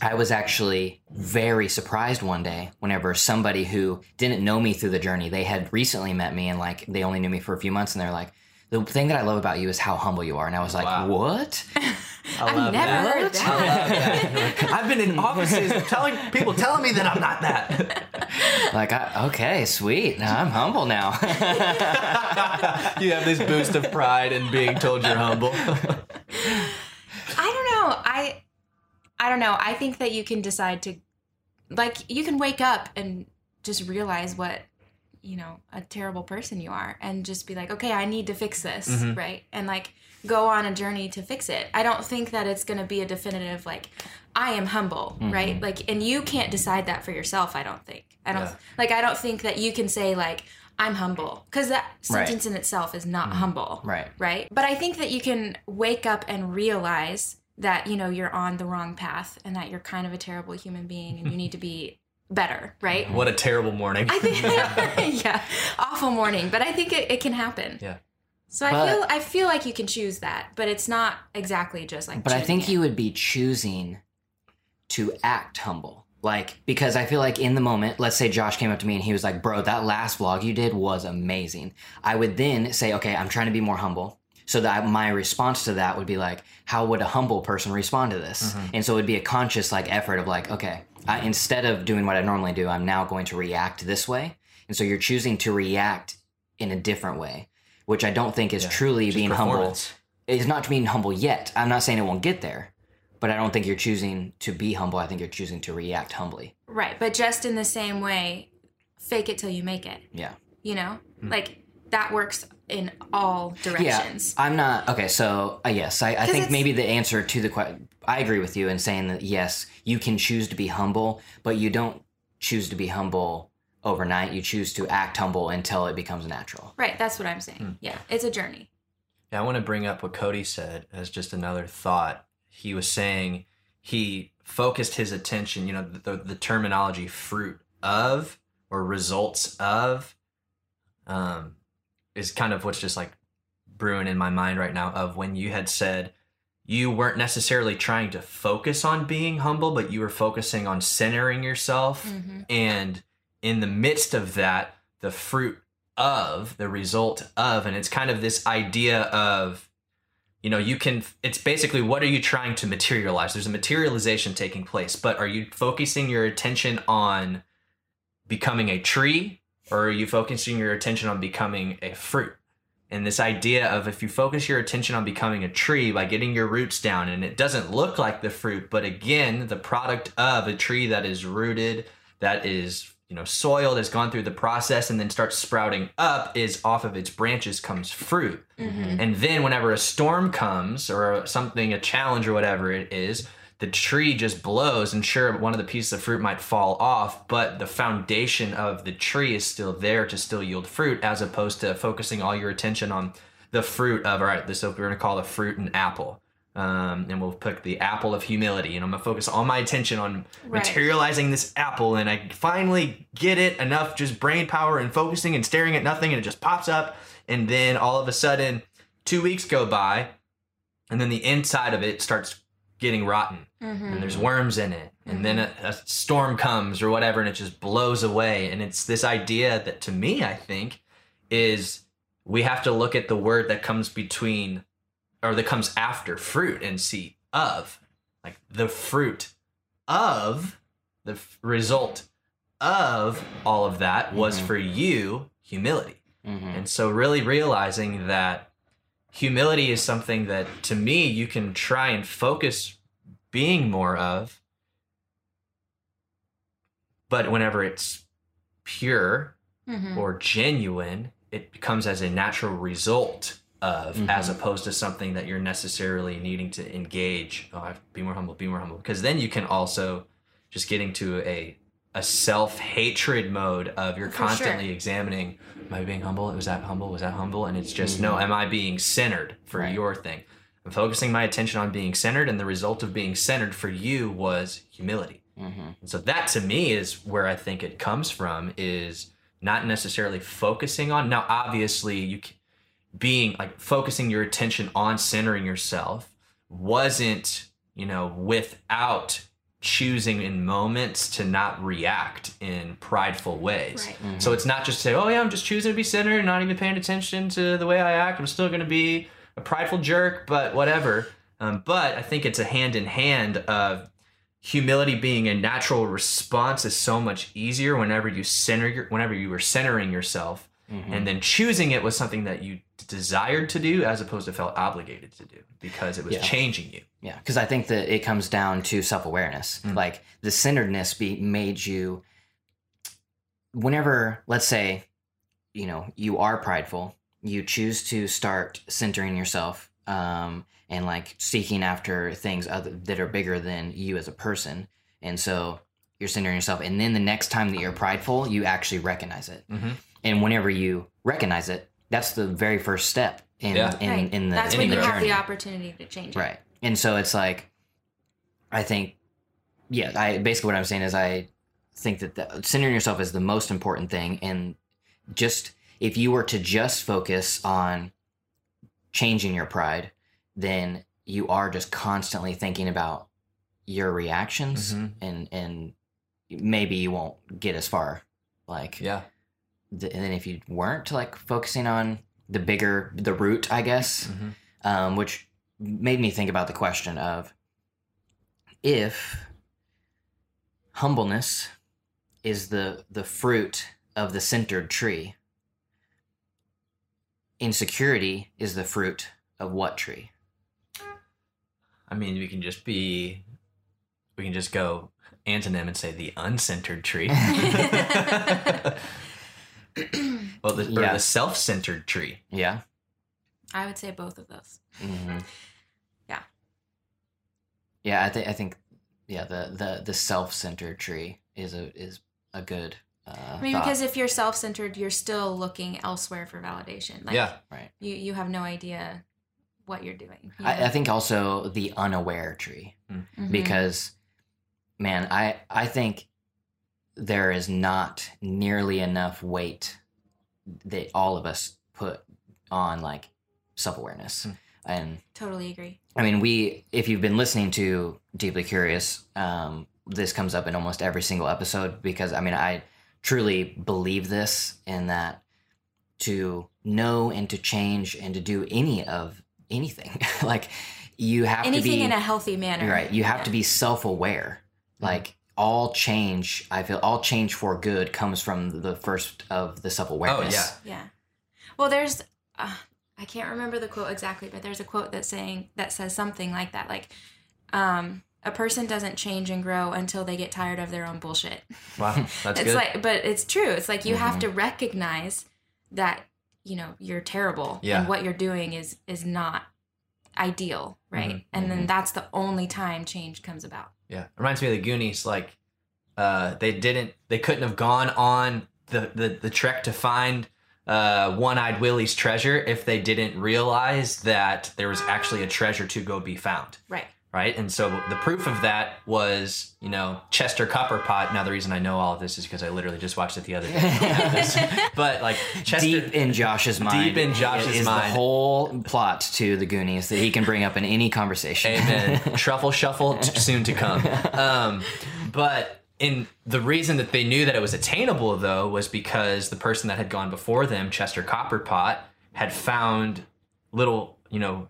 Speaker 1: I was actually very surprised one day whenever somebody who didn't know me through the journey, they had recently met me and like they only knew me for a few months and they're like, the thing that I love about you is how humble you are. And I was like,
Speaker 3: Wow.
Speaker 1: what?
Speaker 2: I've
Speaker 3: love
Speaker 2: never
Speaker 3: that.
Speaker 2: heard that.
Speaker 3: I love that. I've been in offices telling people telling me that I'm not that.
Speaker 1: like, I, okay, sweet. Now I'm humble now.
Speaker 3: you have this boost of pride in being told you're humble.
Speaker 2: I don't know. I I don't know. I think that you can decide to like you can wake up and just realize what you know a terrible person you are and just be like okay i need to fix this
Speaker 3: Mhm.
Speaker 2: right and like go on a journey to fix it i don't think that it's going to be a definitive like i am humble right like and you can't decide that for yourself i don't think i don't
Speaker 3: Yeah.
Speaker 2: like i don't think that you can say like i'm humble because that sentence in itself is not humble
Speaker 1: right.
Speaker 2: right? But I think that you can wake up and realize that you know you're on the wrong path and that you're kind of a terrible human being and you need to be better, right?
Speaker 3: What a terrible morning.
Speaker 2: I think yeah, awful morning, but I think it, it can happen.
Speaker 3: Yeah.
Speaker 2: So I feel I feel like you can choose that, but it's not exactly just like.
Speaker 1: But I think
Speaker 2: it.
Speaker 1: you would be choosing to act humble. Like, because I feel like in the moment, let's say Josh came up to me and he was like, Bro, that last vlog you did was amazing. I would then say, Okay, I'm trying to be more humble. So that my response to that would be like, How would a humble person respond to this? And so it would be a conscious like effort of like, Okay, I, instead of doing what I normally do, I'm now going to react this way. And so you're choosing to react in a different way, which I don't think is
Speaker 3: Yeah,
Speaker 1: truly
Speaker 3: Just
Speaker 1: being humble
Speaker 3: performance.
Speaker 1: it's not being humble yet. I'm not saying it won't get there, but I don't think you're choosing to be humble. I think you're choosing to react humbly.
Speaker 2: right, but just in the same way, fake it till you make it.
Speaker 1: Yeah.
Speaker 2: You know,
Speaker 3: Hmm.
Speaker 2: like that works in all directions.
Speaker 1: Yeah. I'm not okay. So uh, yes, I, I
Speaker 2: 'Cause
Speaker 1: think maybe the answer to the question. I agree with you in saying that yes, you can choose to be humble, but you don't choose to be humble overnight. You choose to act humble until it becomes natural.
Speaker 2: Right, that's what I'm saying.
Speaker 3: Hmm.
Speaker 2: Yeah, it's a journey.
Speaker 3: Yeah, I want to bring up what Cody said as just another thought. He was saying he focused his attention, you know, the, the terminology fruit of or results of um, is kind of what's just like brewing in my mind right now of when you had said you weren't necessarily trying to focus on being humble, but you were focusing on centering yourself.
Speaker 2: Hmm
Speaker 3: and in the midst of that the fruit of the result of and it's kind of this idea of you know you can it's basically what are you trying to materialize? There's a materialization taking place but are you focusing your attention on becoming a tree or are you focusing your attention on becoming a fruit And this idea of if you focus your attention on becoming a tree by getting your roots down and it doesn't look like the fruit, but again, the product of a tree that is rooted, that is, you know, soiled, has gone through the process and then starts sprouting up is off of its branches comes fruit. Mm-hmm. And then whenever a storm comes or something, a challenge or whatever it is, the tree just blows and sure one of the pieces of fruit might fall off but the foundation of the tree is still there to still yield fruit as opposed to focusing all your attention on the fruit of all right this we're going to call the fruit an apple um, and we'll pick the apple of humility and i'm going to focus all my attention on
Speaker 2: Right.
Speaker 3: materializing this apple and i finally get it enough just brain power and focusing and staring at nothing and it just pops up and then all of a sudden two weeks go by and then the inside of it starts getting rotten. And there's worms in it. And then a, a storm comes or whatever and it just blows away. And it's this idea that to me i think is we have to look at the word that comes between or that comes after fruit and see of like the fruit of the f- result of all of that was
Speaker 1: Mhm.
Speaker 3: for you humility.
Speaker 1: Mhm.
Speaker 3: and so, really realizing that humility is something that to me you can try and focus being more of. But whenever it's pure
Speaker 2: Mhm.
Speaker 3: or genuine, it becomes as a natural result of, as
Speaker 1: Mhm.
Speaker 3: opposed to something that you're necessarily needing to engage. Oh, I have to be more humble, be more humble. Because then you can also just getting to a a self hatred mode of you're
Speaker 2: For sure.
Speaker 3: constantly examining am I being humble? Was that humble? Was that humble? And it's just no, am I being centered for
Speaker 1: Right.
Speaker 3: your thing? I'm focusing my attention on being centered, and the result of being centered for you was humility.
Speaker 1: Mhm.
Speaker 3: And so that to me is where I think it comes from is not necessarily focusing on now obviously you being like focusing your attention on centering yourself wasn't you know without choosing in moments to not react in prideful ways
Speaker 2: Right.
Speaker 1: Mm-hmm.
Speaker 3: so it's not just say oh yeah i'm just choosing to be centered not even paying attention to the way i act i'm still going to be a prideful jerk but whatever um, but i think it's a hand in hand of humility being a natural response is so much easier whenever you center your whenever you are centering yourself
Speaker 1: Mhm.
Speaker 3: and then choosing it was something that you desired to do as opposed to felt obligated to do because it was
Speaker 1: Yeah.
Speaker 3: changing you
Speaker 1: Yeah, because I think that it comes down to self awareness.
Speaker 3: Mm.
Speaker 1: Like the centeredness be made you. Whenever, let's say, you know, you are prideful, you choose to start centering yourself, um, and like seeking after things other that are bigger than you as a person, and so you're centering yourself. And then the next time that you're prideful, you actually recognize it.
Speaker 3: Mhm.
Speaker 1: And whenever you recognize it, that's the very first step in
Speaker 3: Yeah.
Speaker 1: in,
Speaker 2: right.
Speaker 1: in the
Speaker 2: That's
Speaker 1: in
Speaker 2: when
Speaker 1: the
Speaker 2: you have the opportunity to change it.
Speaker 1: Right. And so it's like, I think, yeah, I basically what I'm saying is I think that the, centering yourself is the most important thing. And just if you were to just focus on changing your pride, then you are just constantly thinking about your reactions
Speaker 3: Mhm.
Speaker 1: and, and maybe you won't get as far. Like,
Speaker 3: yeah
Speaker 1: and then if you weren't like focusing on the bigger, the root, I guess,
Speaker 3: Mhm.
Speaker 1: um, which made me think about the question of if humbleness is the the fruit of the centered tree insecurity is the fruit of what tree
Speaker 3: i mean we can just be we can just go antonym and say the uncentered tree well the,
Speaker 1: Yeah.
Speaker 3: the self-centered tree
Speaker 1: yeah
Speaker 2: I would say both of those.
Speaker 1: hmm
Speaker 2: Yeah.
Speaker 1: yeah i think i think yeah the the the self-centered tree is a is a good uh
Speaker 2: I mean,
Speaker 1: thought.
Speaker 2: because if you're self-centered, you're still looking elsewhere for validation. Like,
Speaker 3: yeah
Speaker 1: right
Speaker 2: You you have no idea what you're doing. you
Speaker 1: I,
Speaker 2: know?
Speaker 1: I think also the unaware tree
Speaker 2: Mhm.
Speaker 1: because man i i think there is not nearly enough weight that all of us put on like self-awareness
Speaker 3: Hmm.
Speaker 1: and
Speaker 2: totally agree.
Speaker 1: i mean we if you've been listening to deeply curious um this comes up in almost every single episode because i mean i truly believe this in that to know and to change and to do any of anything like you have to
Speaker 2: Anything
Speaker 1: be
Speaker 2: in a healthy manner.
Speaker 1: Right. You have
Speaker 2: Yeah.
Speaker 1: to be self aware. Like all change, I feel all change for good comes from the first of the self awareness.
Speaker 3: Oh, yeah.
Speaker 2: Yeah. Well, there's uh, I can't remember the quote exactly, but there's a quote that's saying that says something like that, like, um, a person doesn't change and grow until they get tired of their own bullshit.
Speaker 3: Wow, that's
Speaker 2: it's
Speaker 3: good.
Speaker 2: like, but it's true. It's like you have
Speaker 1: Mhm.
Speaker 2: to recognize that you know you're terrible
Speaker 3: Yeah.
Speaker 2: and what you're doing is is not ideal, right?
Speaker 3: Mhm,
Speaker 2: And then that's the only time change comes about.
Speaker 3: Yeah, it reminds me of the Goonies. Like, uh, they didn't, they couldn't have gone on the the, the trek to find uh, One-Eyed Willie's treasure if they didn't realize that there was actually a treasure to go be found.
Speaker 2: Right.
Speaker 3: Right, and so the proof of that was, you know, Chester Copperpot. Now the reason I know all of this is because I literally just watched it the other day. but like Chester,
Speaker 1: Deep in Josh's mind.
Speaker 3: Deep in Josh's
Speaker 1: is
Speaker 3: mind.
Speaker 1: the whole plot to the Goonies that he can bring up in any conversation.
Speaker 3: Amen. Truffle shuffle soon to come. Um, but in the reason that they knew that it was attainable though was because the person that had gone before them, Chester Copperpot, had found little, you know,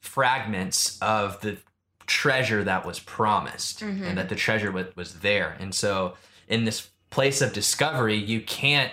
Speaker 3: fragments of the treasure that was promised
Speaker 2: Mhm.
Speaker 3: and that the treasure was, was there. And so in this place of discovery, you can't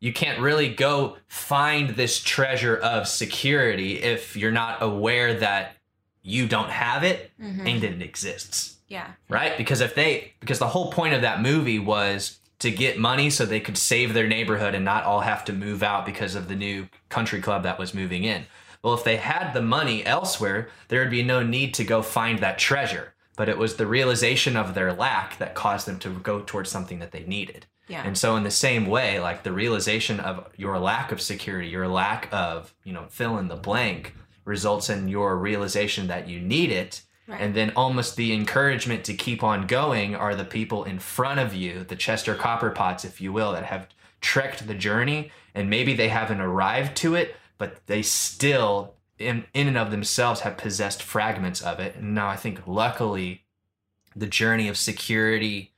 Speaker 3: you can't really go find this treasure of security if you're not aware that you don't have it
Speaker 2: Mhm.
Speaker 3: and that it exists
Speaker 2: Yeah.
Speaker 3: right because if they because the whole point of that movie was to get money so they could save their neighborhood and not all have to move out because of the new country club that was moving in well if they had the money elsewhere there would be no need to go find that treasure but it was the realization of their lack that caused them to go towards something that they needed
Speaker 2: Yeah.
Speaker 3: and so in the same way, like the realization of your lack of security, your lack of, you know, fill in the blank results in your realization that you need it.
Speaker 2: Right.
Speaker 3: And then almost the encouragement to keep on going are the people in front of you, the Chester Copperpots, if you will, that have trekked the journey and maybe they haven't arrived to it, but they still in, in and of themselves have possessed fragments of it. And now I think luckily the journey of security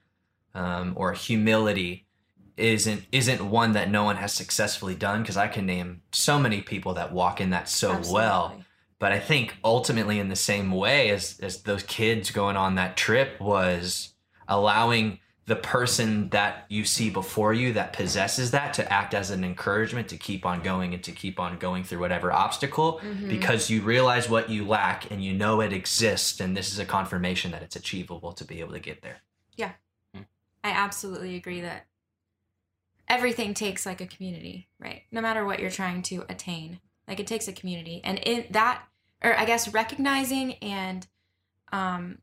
Speaker 3: um, or humility isn't isn't one that no one has successfully done because I can name so many people that walk in that so well. But I think ultimately in the same way as as those kids going on that trip was allowing the person that you see before you that possesses that to act as an encouragement to keep on going and to keep on going through whatever obstacle
Speaker 2: Mhm.
Speaker 3: because you realize what you lack and you know it exists and this is a confirmation that it's achievable to be able to get there. Yeah.
Speaker 2: I absolutely agree that everything takes like a community, right? No matter what you're trying to attain, like it takes a community, and in that, or I guess recognizing and, um,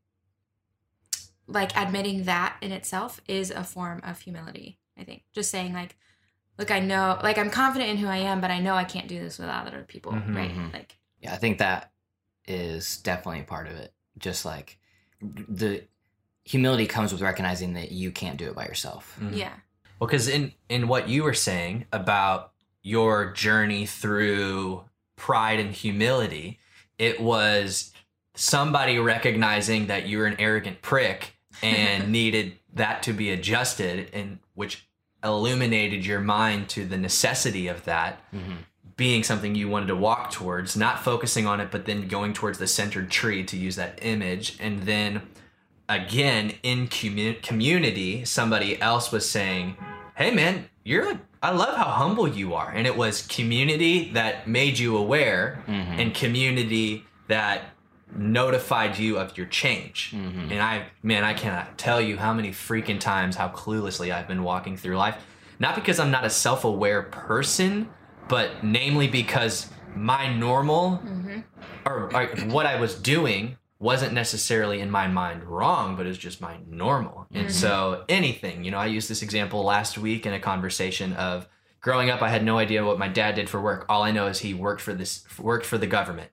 Speaker 2: like admitting that in itself is a form of humility. I think just saying like, look, I know, like I'm confident in who I am, but I know I can't do this without other people,
Speaker 3: Mhm.
Speaker 2: right?
Speaker 1: Mhm.
Speaker 2: Like,
Speaker 1: Yeah, I think that is definitely part of it. Just like the humility comes with recognizing that you can't do it by yourself.
Speaker 3: Mhm.
Speaker 2: yeah,
Speaker 3: Well, because in in what you were saying about your journey through pride and humility, it was somebody recognizing that you're an arrogant prick and needed that to be adjusted, and which illuminated your mind to the necessity of that
Speaker 1: Mm-hmm.
Speaker 3: being something you wanted to walk towards, not focusing on it, but then going towards the centered tree to use that image. And then again, in commu- community, somebody else was saying, Hey man, you're like, I love how humble you are. And it was community that made you aware
Speaker 1: Mhm.
Speaker 3: and community that notified you of your change.
Speaker 1: Mhm.
Speaker 3: And I, man, I cannot tell you how many freaking times, how cluelessly I've been walking through life. Not because I'm not a self aware person, but namely because my normal
Speaker 2: hmm
Speaker 3: or, or what I was doing wasn't necessarily in my mind wrong, but it was just my normal. And
Speaker 2: Mhm.
Speaker 3: so anything, you know, I used this example last week in a conversation of growing up, I had no idea what my dad did for work. All I know is he worked for this worked for the government.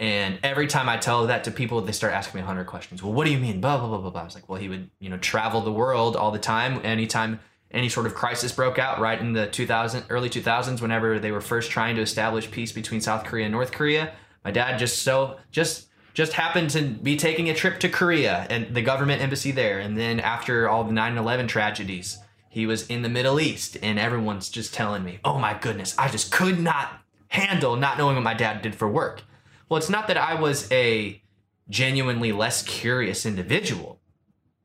Speaker 3: And every time I tell that to people, they start asking me a hundred questions. Well, what do you mean? Blah blah blah blah blah. I was like, well, he would, you know, travel the world all the time. Anytime any sort of crisis broke out, right in the 2000 early 2000s, whenever they were first trying to establish peace between South Korea and North Korea, my dad just so just just happened to be taking a trip to Korea and the government embassy there. And then after all the 9/11 tragedies, he was in the Middle East, and everyone's just telling me, "Oh my goodness, I just could not handle not knowing what my dad did for work." Well, it's not that I was a genuinely less curious individual,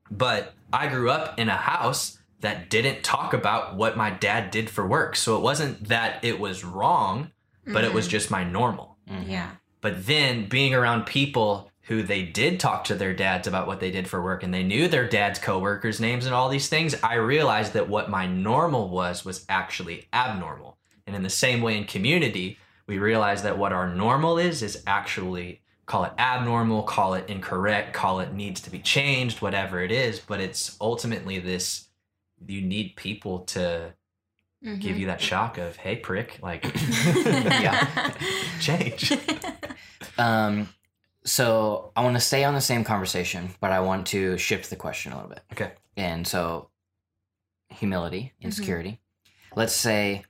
Speaker 3: but I grew up in a house that didn't talk about what my dad did for work. So it wasn't that it was wrong, but it was
Speaker 2: Mhm.
Speaker 3: just my normal.
Speaker 1: Mhm.
Speaker 2: Yeah.
Speaker 3: But then being around people who they did talk to their dads about what they did for work and they knew their dad's coworkers' names and all these things, I realized that what my normal was was actually abnormal. And in the same way in community, we realize that what our normal is is actually call it abnormal, call it incorrect, call it needs to be changed, whatever it is, but it's ultimately this you need people to
Speaker 2: Mm-hmm.
Speaker 3: give you that shock of, hey prick, like
Speaker 1: Yeah.
Speaker 3: change.
Speaker 1: Um, so I want to stay on the same conversation, but I want to shift the question a little bit.
Speaker 3: Okay.
Speaker 1: And so, humility, insecurity. Let's say,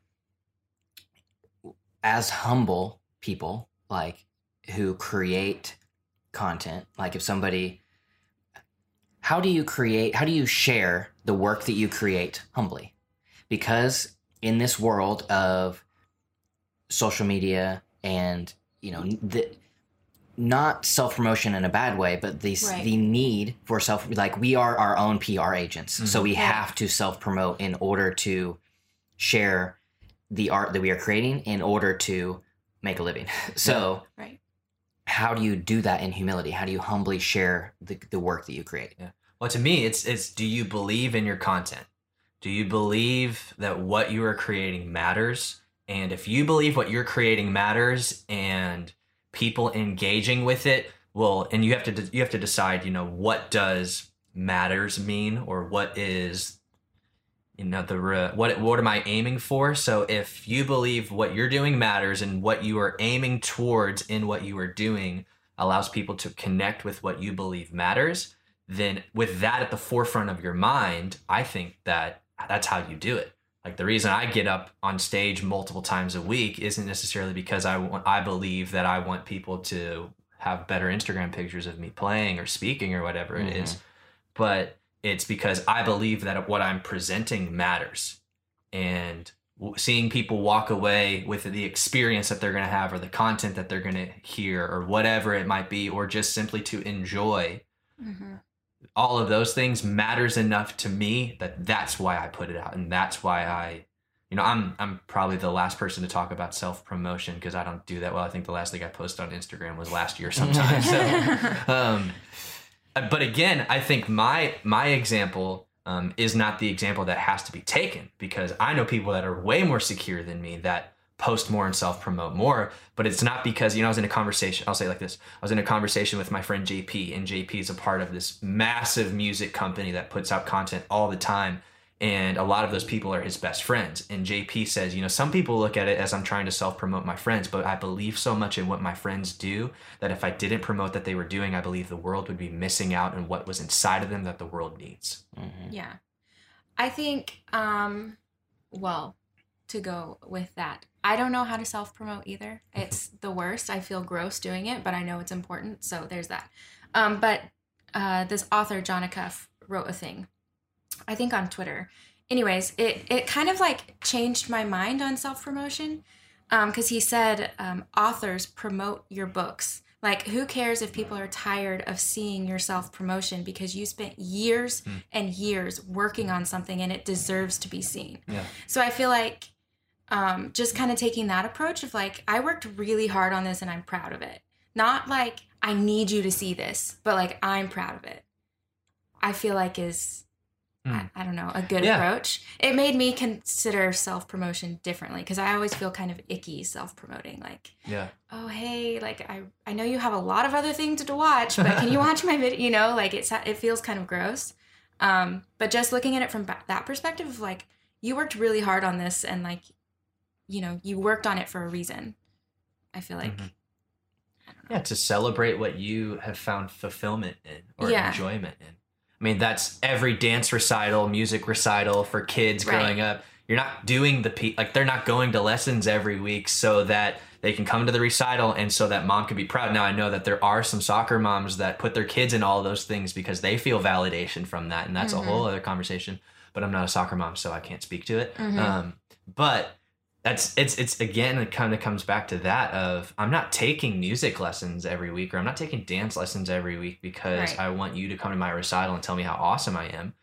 Speaker 1: as humble people, like who create content, like if somebody, how do you create, how do you share the work that you create humbly? Because in this world of social media and, you know, the, not self promotion in a bad way, but the
Speaker 2: Right.
Speaker 1: the need for self like we are our own PR agents, so mm-hmm. we
Speaker 2: Yeah.
Speaker 1: have to self promote in order to share the art that we are creating in order to make a living. So
Speaker 2: Right.
Speaker 1: how do you do that in humility? How do you humbly share the, the work that you create?
Speaker 3: Well, to me, it's it's do you believe in your content? Do you believe that what you are creating matters? And if you believe what you're creating matters and people engaging with it, well, and you have to de- you have to decide, you know, what does matters mean or what is you know the re- what what am I aiming for? So if you believe what you're doing matters and what you are aiming towards in what you are doing allows people to connect with what you believe matters, then with that at the forefront of your mind, I think that that's how you do it. Like the reason I get up on stage multiple times a week isn't necessarily because I want I believe that I want people to have better Instagram pictures of me playing or speaking or whatever it is, mm-hmm. but it's because I believe that what I'm presenting matters. And seeing people walk away with the experience that they're going to have or the content that they're going to hear or whatever it might be or just simply to enjoy
Speaker 2: Mm-hmm.
Speaker 3: all of those things matters enough to me that that's why I put it out and that's why I you know I'm I'm probably the last person to talk about self promotion because I don't do that well I think the last thing I posted on Instagram was last year sometime so um but again I think my my example um, is not the example that has to be taken because I know people that are way more secure than me that post more and self promote more. But it's not because, you know, I was in a conversation, I'll say like this I was in a conversation with my friend JP, and JP is a part of this massive music company that puts out content all the time. And a lot of those people are his best friends. And JP says, you know, some people look at it as I'm trying to self promote my friends, but I believe so much in what my friends do that if I didn't promote that they were doing, I believe the world would be missing out on what was inside of them that the world needs.
Speaker 1: Mhm.
Speaker 2: Yeah. I think, um, well, to go with that, I don't know how to self promote either. It's the worst. I feel gross doing it, but I know it's important. So there's that. Um, but uh, this author, Jon Acuff, wrote a thing, I think on Twitter. Anyways, it, it kind of like changed my mind on self promotion because he said um, authors promote your books. Like, who cares if people are tired of seeing your self promotion because you spent years
Speaker 3: Hmm.
Speaker 2: and years working on something and it deserves to be seen.
Speaker 3: Yeah.
Speaker 2: So I feel like um, just kind of taking that approach of like, I worked really hard on this and I'm proud of it. Not like, I need you to see this, but like, I'm proud of it. I feel like is, I,
Speaker 3: Hmm.
Speaker 2: I don't know, a good
Speaker 3: Yeah.
Speaker 2: approach. It made me consider self promotion differently because I always feel kind of icky self promoting. Like,
Speaker 3: Yeah.
Speaker 2: oh hey like i i know you have a lot of other things to watch but can you watch my video you know like it's it feels kind of gross um but just looking at it from that perspective of like you worked really hard on this and like you know you worked on it for a reason i feel like
Speaker 3: Mhm. Yeah, to celebrate what you have found fulfillment in or
Speaker 2: Yeah.
Speaker 3: enjoyment in. I mean, that's every dance recital, music recital for kids
Speaker 2: Right.
Speaker 3: growing up. You're not doing the pe- like they're not going to lessons every week so that they can come to the recital and so that mom can be proud. Now I know that there are some soccer moms that put their kids in all those things because they feel validation from that, and that's
Speaker 2: Mhm.
Speaker 3: a whole other conversation. But I'm not a soccer mom, so I can't speak to it.
Speaker 2: Mhm.
Speaker 3: Um, but that's it's it's again it kind of comes back to that of I'm not taking music lessons every week or I'm not taking dance lessons every week because
Speaker 2: Right.
Speaker 3: I want you to come to my recital and tell me how awesome I am.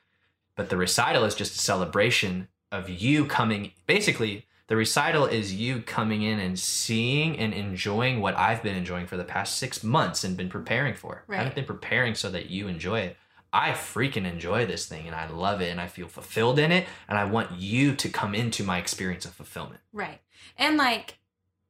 Speaker 3: But the recital is just a celebration of you coming basically The recital is you coming in and seeing and enjoying what I've been enjoying for the past six months and been preparing for.
Speaker 2: Right.
Speaker 3: I've been preparing so that you enjoy it. I freaking enjoy this thing and I love it and I feel fulfilled in it. And I want you to come into my experience of fulfillment.
Speaker 2: Right. And like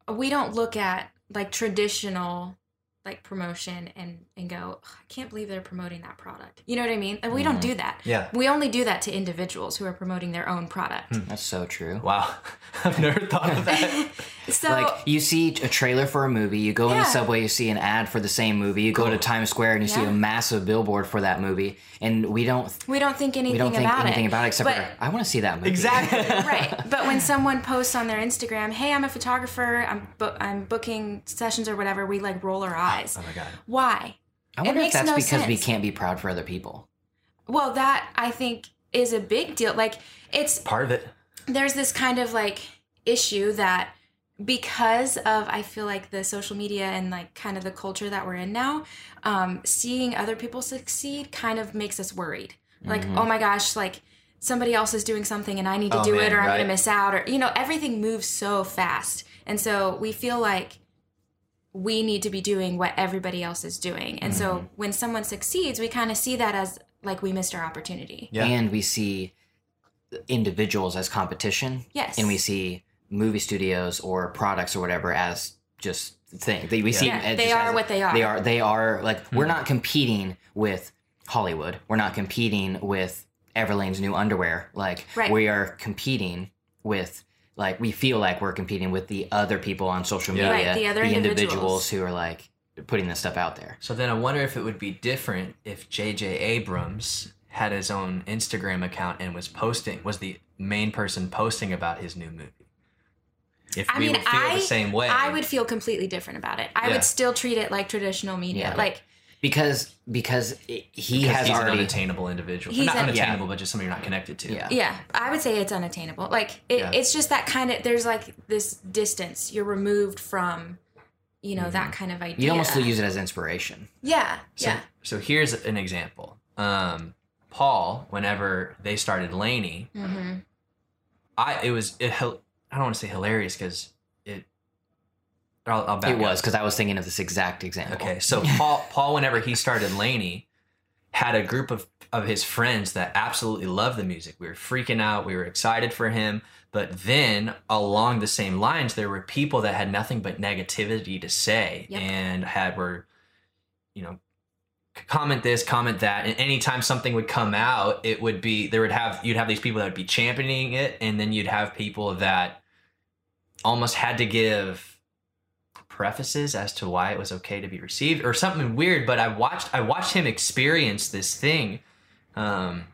Speaker 2: we don't look at like traditional like promotion and and go, I can't believe they're promoting that product. You know what I mean? And we don't mm-hmm. do that.
Speaker 3: Yeah.
Speaker 2: We only do that to individuals who are promoting their own product. Hmm.
Speaker 1: That's so true.
Speaker 3: Wow. I've never thought of that.
Speaker 2: so
Speaker 1: like you see a trailer for a movie, you go in the subway, you see an ad for the same movie, you go to Times Square and you see a massive billboard for that movie, and we don't
Speaker 2: we don't think anything
Speaker 1: we don't think
Speaker 2: about
Speaker 1: anything
Speaker 2: it.
Speaker 1: about it except
Speaker 2: But-
Speaker 1: for I want to see that movie.
Speaker 3: exactly.
Speaker 2: right. But when someone posts on their Instagram, "Hey, I'm a photographer. I'm bu- I'm booking sessions or whatever," we like roll our oh, eyes.
Speaker 3: Oh my God.
Speaker 2: Why?
Speaker 1: I wonder if
Speaker 2: makes
Speaker 1: that's
Speaker 2: no
Speaker 1: because we can't be proud for other people.
Speaker 2: Well, that I think is a big deal. Like it's
Speaker 3: Part of it.
Speaker 2: there's this kind of like issue that because of I feel like the social media and like kind of the culture that we're in now, um, seeing other people succeed kind of makes us worried. Like, oh my gosh, like somebody else is doing something and I need to
Speaker 3: Oh,
Speaker 2: do
Speaker 3: man,
Speaker 2: it or I'm gonna miss out or you know, everything moves so fast. And so we feel like we need to be doing what everybody else is doing. And
Speaker 3: Mm-hmm.
Speaker 2: so when someone succeeds, we kind of see that as like we missed our opportunity.
Speaker 3: Yeah.
Speaker 1: And we see individuals as competition.
Speaker 2: Yes.
Speaker 1: And we see movie studios or products or whatever as just thing. They, we see
Speaker 2: Yeah, they are
Speaker 1: as-
Speaker 2: what they are.
Speaker 1: They are they are like we're
Speaker 3: Hmm.
Speaker 1: not competing with Hollywood. We're not competing with Everlane's new underwear. Like
Speaker 2: Right.
Speaker 1: we are competing with like we feel like we're competing with the other people on social
Speaker 3: Yeah.
Speaker 1: media,
Speaker 2: Right, the other
Speaker 1: individuals
Speaker 2: individuals.
Speaker 1: who are like putting this stuff out there.
Speaker 3: So then I wonder if it would be different if J.J. Abrams had his own Instagram account and was posting, was the main person posting about his new movie. If
Speaker 2: I
Speaker 3: we
Speaker 2: mean,
Speaker 3: would feel
Speaker 2: I
Speaker 3: the same way.
Speaker 2: I would feel completely different about it. I
Speaker 3: Yeah.
Speaker 2: would still treat it like traditional media.
Speaker 1: Yeah.
Speaker 2: Like
Speaker 1: Because because it, he
Speaker 3: because
Speaker 1: has
Speaker 3: he's
Speaker 1: already
Speaker 3: an unattainable individual.
Speaker 2: He's
Speaker 3: Not
Speaker 2: an-
Speaker 3: unattainable, but just something you're not connected to.
Speaker 1: Yeah.
Speaker 2: yeah, I would say it's unattainable. Like it,
Speaker 3: Yeah.
Speaker 2: it's just that kind of there's like this distance. You're removed from, you know, that kind of idea.
Speaker 1: you'd almost use it as inspiration.
Speaker 2: Yeah,
Speaker 3: So,
Speaker 2: yeah.
Speaker 3: so here's an example. Um, Paul, whenever they started LANY,
Speaker 2: hmm
Speaker 3: I it was it, hil- I don't want to say hilarious because it. I'll, I'll back
Speaker 1: It was because I was thinking of this exact example.
Speaker 3: Okay, so Paul, Paul, whenever he started LANY, had a group of of his friends that absolutely loved the music. We were freaking out. We were excited for him. But then, along the same lines, there were people that had nothing but negativity to say
Speaker 2: Yep.
Speaker 3: and had were, you know, comment this, comment that, and anytime something would come out, it would be there would have you'd have these people that would be championing it, and then you'd have people that almost had to give prefaces as to why it was okay to be received or something weird but i watched i watched him experience this thing um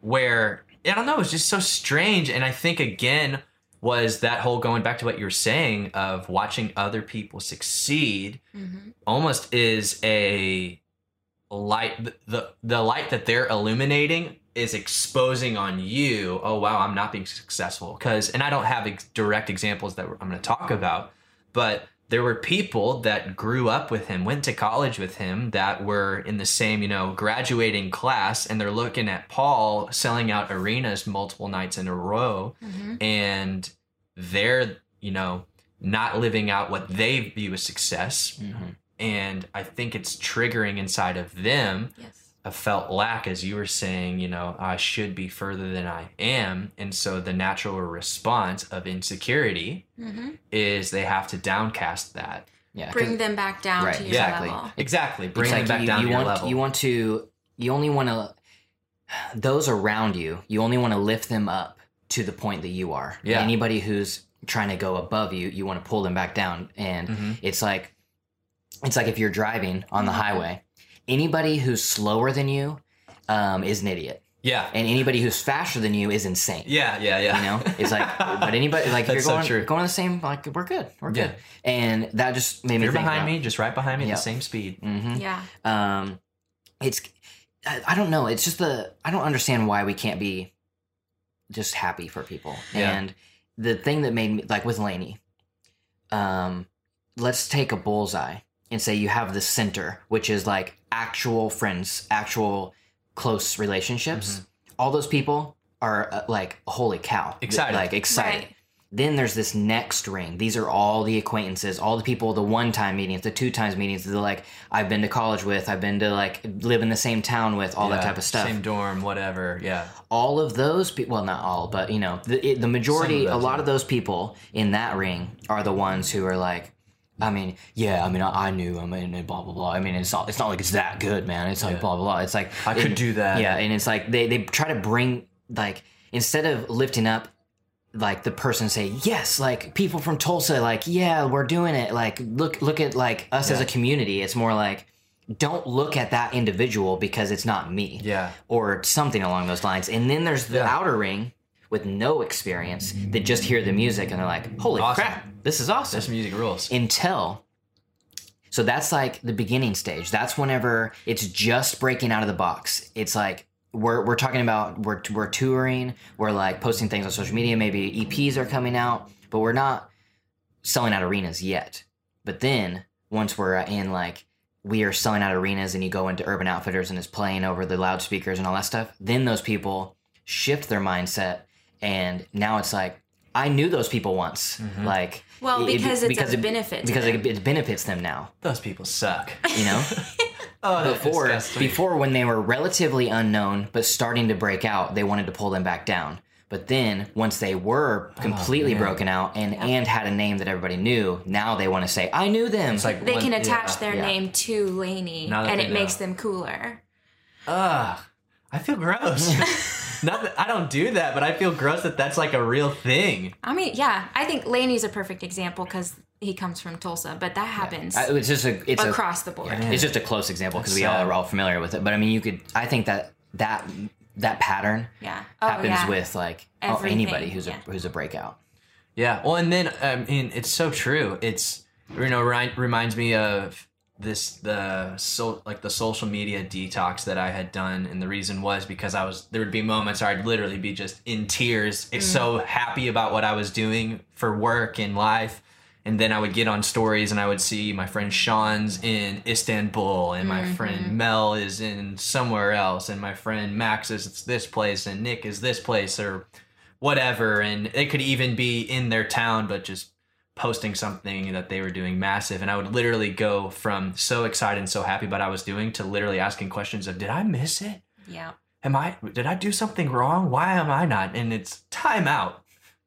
Speaker 3: where i don't know it was just so strange and i think again was that whole going back to what you were saying of watching other people succeed
Speaker 2: hmm
Speaker 3: almost is a light the, the the light that they're illuminating is exposing on you oh wow i'm not being successful. Because and i don't have ex- direct examples that i'm going to talk about but there were people that grew up with him went to college with him that were in the same you know graduating class and they're looking at paul selling out arenas multiple nights in a row
Speaker 2: hmm
Speaker 3: and they're you know not living out what they view as success
Speaker 1: Mhm.
Speaker 3: and I think it's triggering inside of them
Speaker 2: Yes.
Speaker 3: A felt lack, as you were saying, you know, I should be further than I am. And so the natural response of insecurity
Speaker 2: hmm
Speaker 3: is they have to downcast that.
Speaker 1: Yeah. 'cause
Speaker 2: Bring them back down
Speaker 1: Right,
Speaker 2: to your
Speaker 3: Exactly.
Speaker 2: level.
Speaker 3: Exactly.
Speaker 1: it's
Speaker 3: Bring them
Speaker 1: like
Speaker 3: back
Speaker 1: you,
Speaker 3: down
Speaker 1: you
Speaker 3: to your
Speaker 1: want
Speaker 3: level.
Speaker 1: you want to you only want to those around you. You only want to lift them up to the point that you are.
Speaker 3: Yeah.
Speaker 1: Anybody who's trying to go above you, you want to pull them back down. And
Speaker 3: Mhm.
Speaker 1: it's like it's like if you're driving on the
Speaker 2: Mhm.
Speaker 1: highway, anybody who's slower than you um, is an idiot,
Speaker 3: yeah.
Speaker 1: and anybody who's faster than you is insane.
Speaker 3: Yeah. Yeah. Yeah.
Speaker 1: You know, it's like, but anybody like if you're going,
Speaker 3: so true.
Speaker 1: going the same, like we're good, we're
Speaker 3: Yeah.
Speaker 1: good, and that just made
Speaker 3: If
Speaker 1: me
Speaker 3: you're
Speaker 1: think
Speaker 3: behind
Speaker 1: about,
Speaker 3: me, just right behind me at the same speed.
Speaker 1: hmm
Speaker 2: Yeah.
Speaker 1: um it's I, I don't know it's just the i don't understand why we can't be just happy for people
Speaker 3: Yeah.
Speaker 1: and the thing that made me like with LANY um let's take a bullseye and say you have the center which is like actual friends actual close relationships
Speaker 3: Mm-hmm.
Speaker 1: all those people are uh, like holy cow
Speaker 3: Excited.
Speaker 1: like excited
Speaker 2: Right.
Speaker 1: Then there's this next ring. These are all the acquaintances, all the people, the one time meetings, the two times meetings, the like I've been to college with, I've been to like live in the same town with, all that type of stuff.
Speaker 3: Same dorm, whatever. Yeah.
Speaker 1: all of those people, well, not all, but you know, the, it, the majority,
Speaker 3: Some of
Speaker 1: a lot
Speaker 3: yeah.
Speaker 1: of those people in that ring are the ones who are like, I mean, yeah, I mean, I, I knew, I mean, and blah blah blah. I mean, it's not, it's not like it's that good, man. It's like
Speaker 3: Yeah.
Speaker 1: blah blah blah. It's like
Speaker 3: I could
Speaker 1: and-
Speaker 3: do that.
Speaker 1: Yeah, and it's like they they try to bring like instead of lifting up like the person say yes like people from tulsa like yeah we're doing it like look look at like us as a community it's more like don't look at that individual because it's not me
Speaker 3: Yeah.
Speaker 1: or something along those lines. And then there's the
Speaker 3: Yeah.
Speaker 1: outer ring with no experience that just hear the music and they're like, "Holy
Speaker 3: Awesome.
Speaker 1: crap, this is awesome!"
Speaker 3: This music rules.
Speaker 1: Until so that's like the beginning stage. That's whenever it's just breaking out of the box. It's like we're we're talking about we're we're touring, we're like posting things on social media. Maybe EPs are coming out, but we're not selling out arenas yet. But then once we're in like we are selling out arenas and you go into Urban Outfitters and it's playing over the loudspeakers and all that stuff, then those people shift their mindset and now it's like I knew those people once. Mm-hmm. Like
Speaker 2: Well,
Speaker 1: it-
Speaker 2: because it's a
Speaker 1: it-
Speaker 2: benefit
Speaker 1: because
Speaker 2: them.
Speaker 1: it, it benefits them now.
Speaker 3: Those people suck.
Speaker 1: You know,
Speaker 3: Oh,
Speaker 1: before
Speaker 3: disgusting.
Speaker 1: before when they were relatively unknown but starting to break out, they wanted to pull them back down. But then once they were oh, completely
Speaker 3: man.
Speaker 1: broken out and and had a name that everybody knew, now they want to say, "I knew them."
Speaker 3: It's like
Speaker 2: they
Speaker 3: one-
Speaker 2: can attach
Speaker 3: yeah.
Speaker 2: their
Speaker 1: yeah.
Speaker 2: name to
Speaker 3: LANY,
Speaker 2: and
Speaker 3: they
Speaker 2: it makes them cooler.
Speaker 3: Ugh. I feel gross. Not that I don't do that, but I feel gross that that's like a real thing.
Speaker 2: I mean, yeah, I think LANY's a perfect example because he comes from Tulsa, but that happens
Speaker 1: I- it's just a it's a
Speaker 2: across the board.
Speaker 3: Yeah.
Speaker 1: it's just a close example because we all are all familiar with it. But I mean, you could I think that that that pattern
Speaker 2: Yeah. Oh,
Speaker 1: happens
Speaker 2: yeah.
Speaker 1: with like oh,
Speaker 2: Everything,
Speaker 1: anybody who's
Speaker 2: yeah.
Speaker 1: a who's a breakout.
Speaker 3: Yeah. Well, and then I mean, it's so true. It's you know ri- reminds me of this the so like the social media detox that I had done, and the reason was because I was there would be moments where I'd literally be just in tears,
Speaker 2: Mm.
Speaker 3: so happy about what I was doing for work and life. And then I would get on stories and I would see my friend Sean's in Istanbul and my friend Mel is in somewhere else and my friend Max is this place and Nick is this place or whatever and it could even be in their town but just posting something that they were doing massive and I would literally go from so excited and so happy about what I was doing to literally asking questions of did I miss it?
Speaker 2: Yeah.
Speaker 3: Am I did I do something wrong? Why am I not? And it's time out.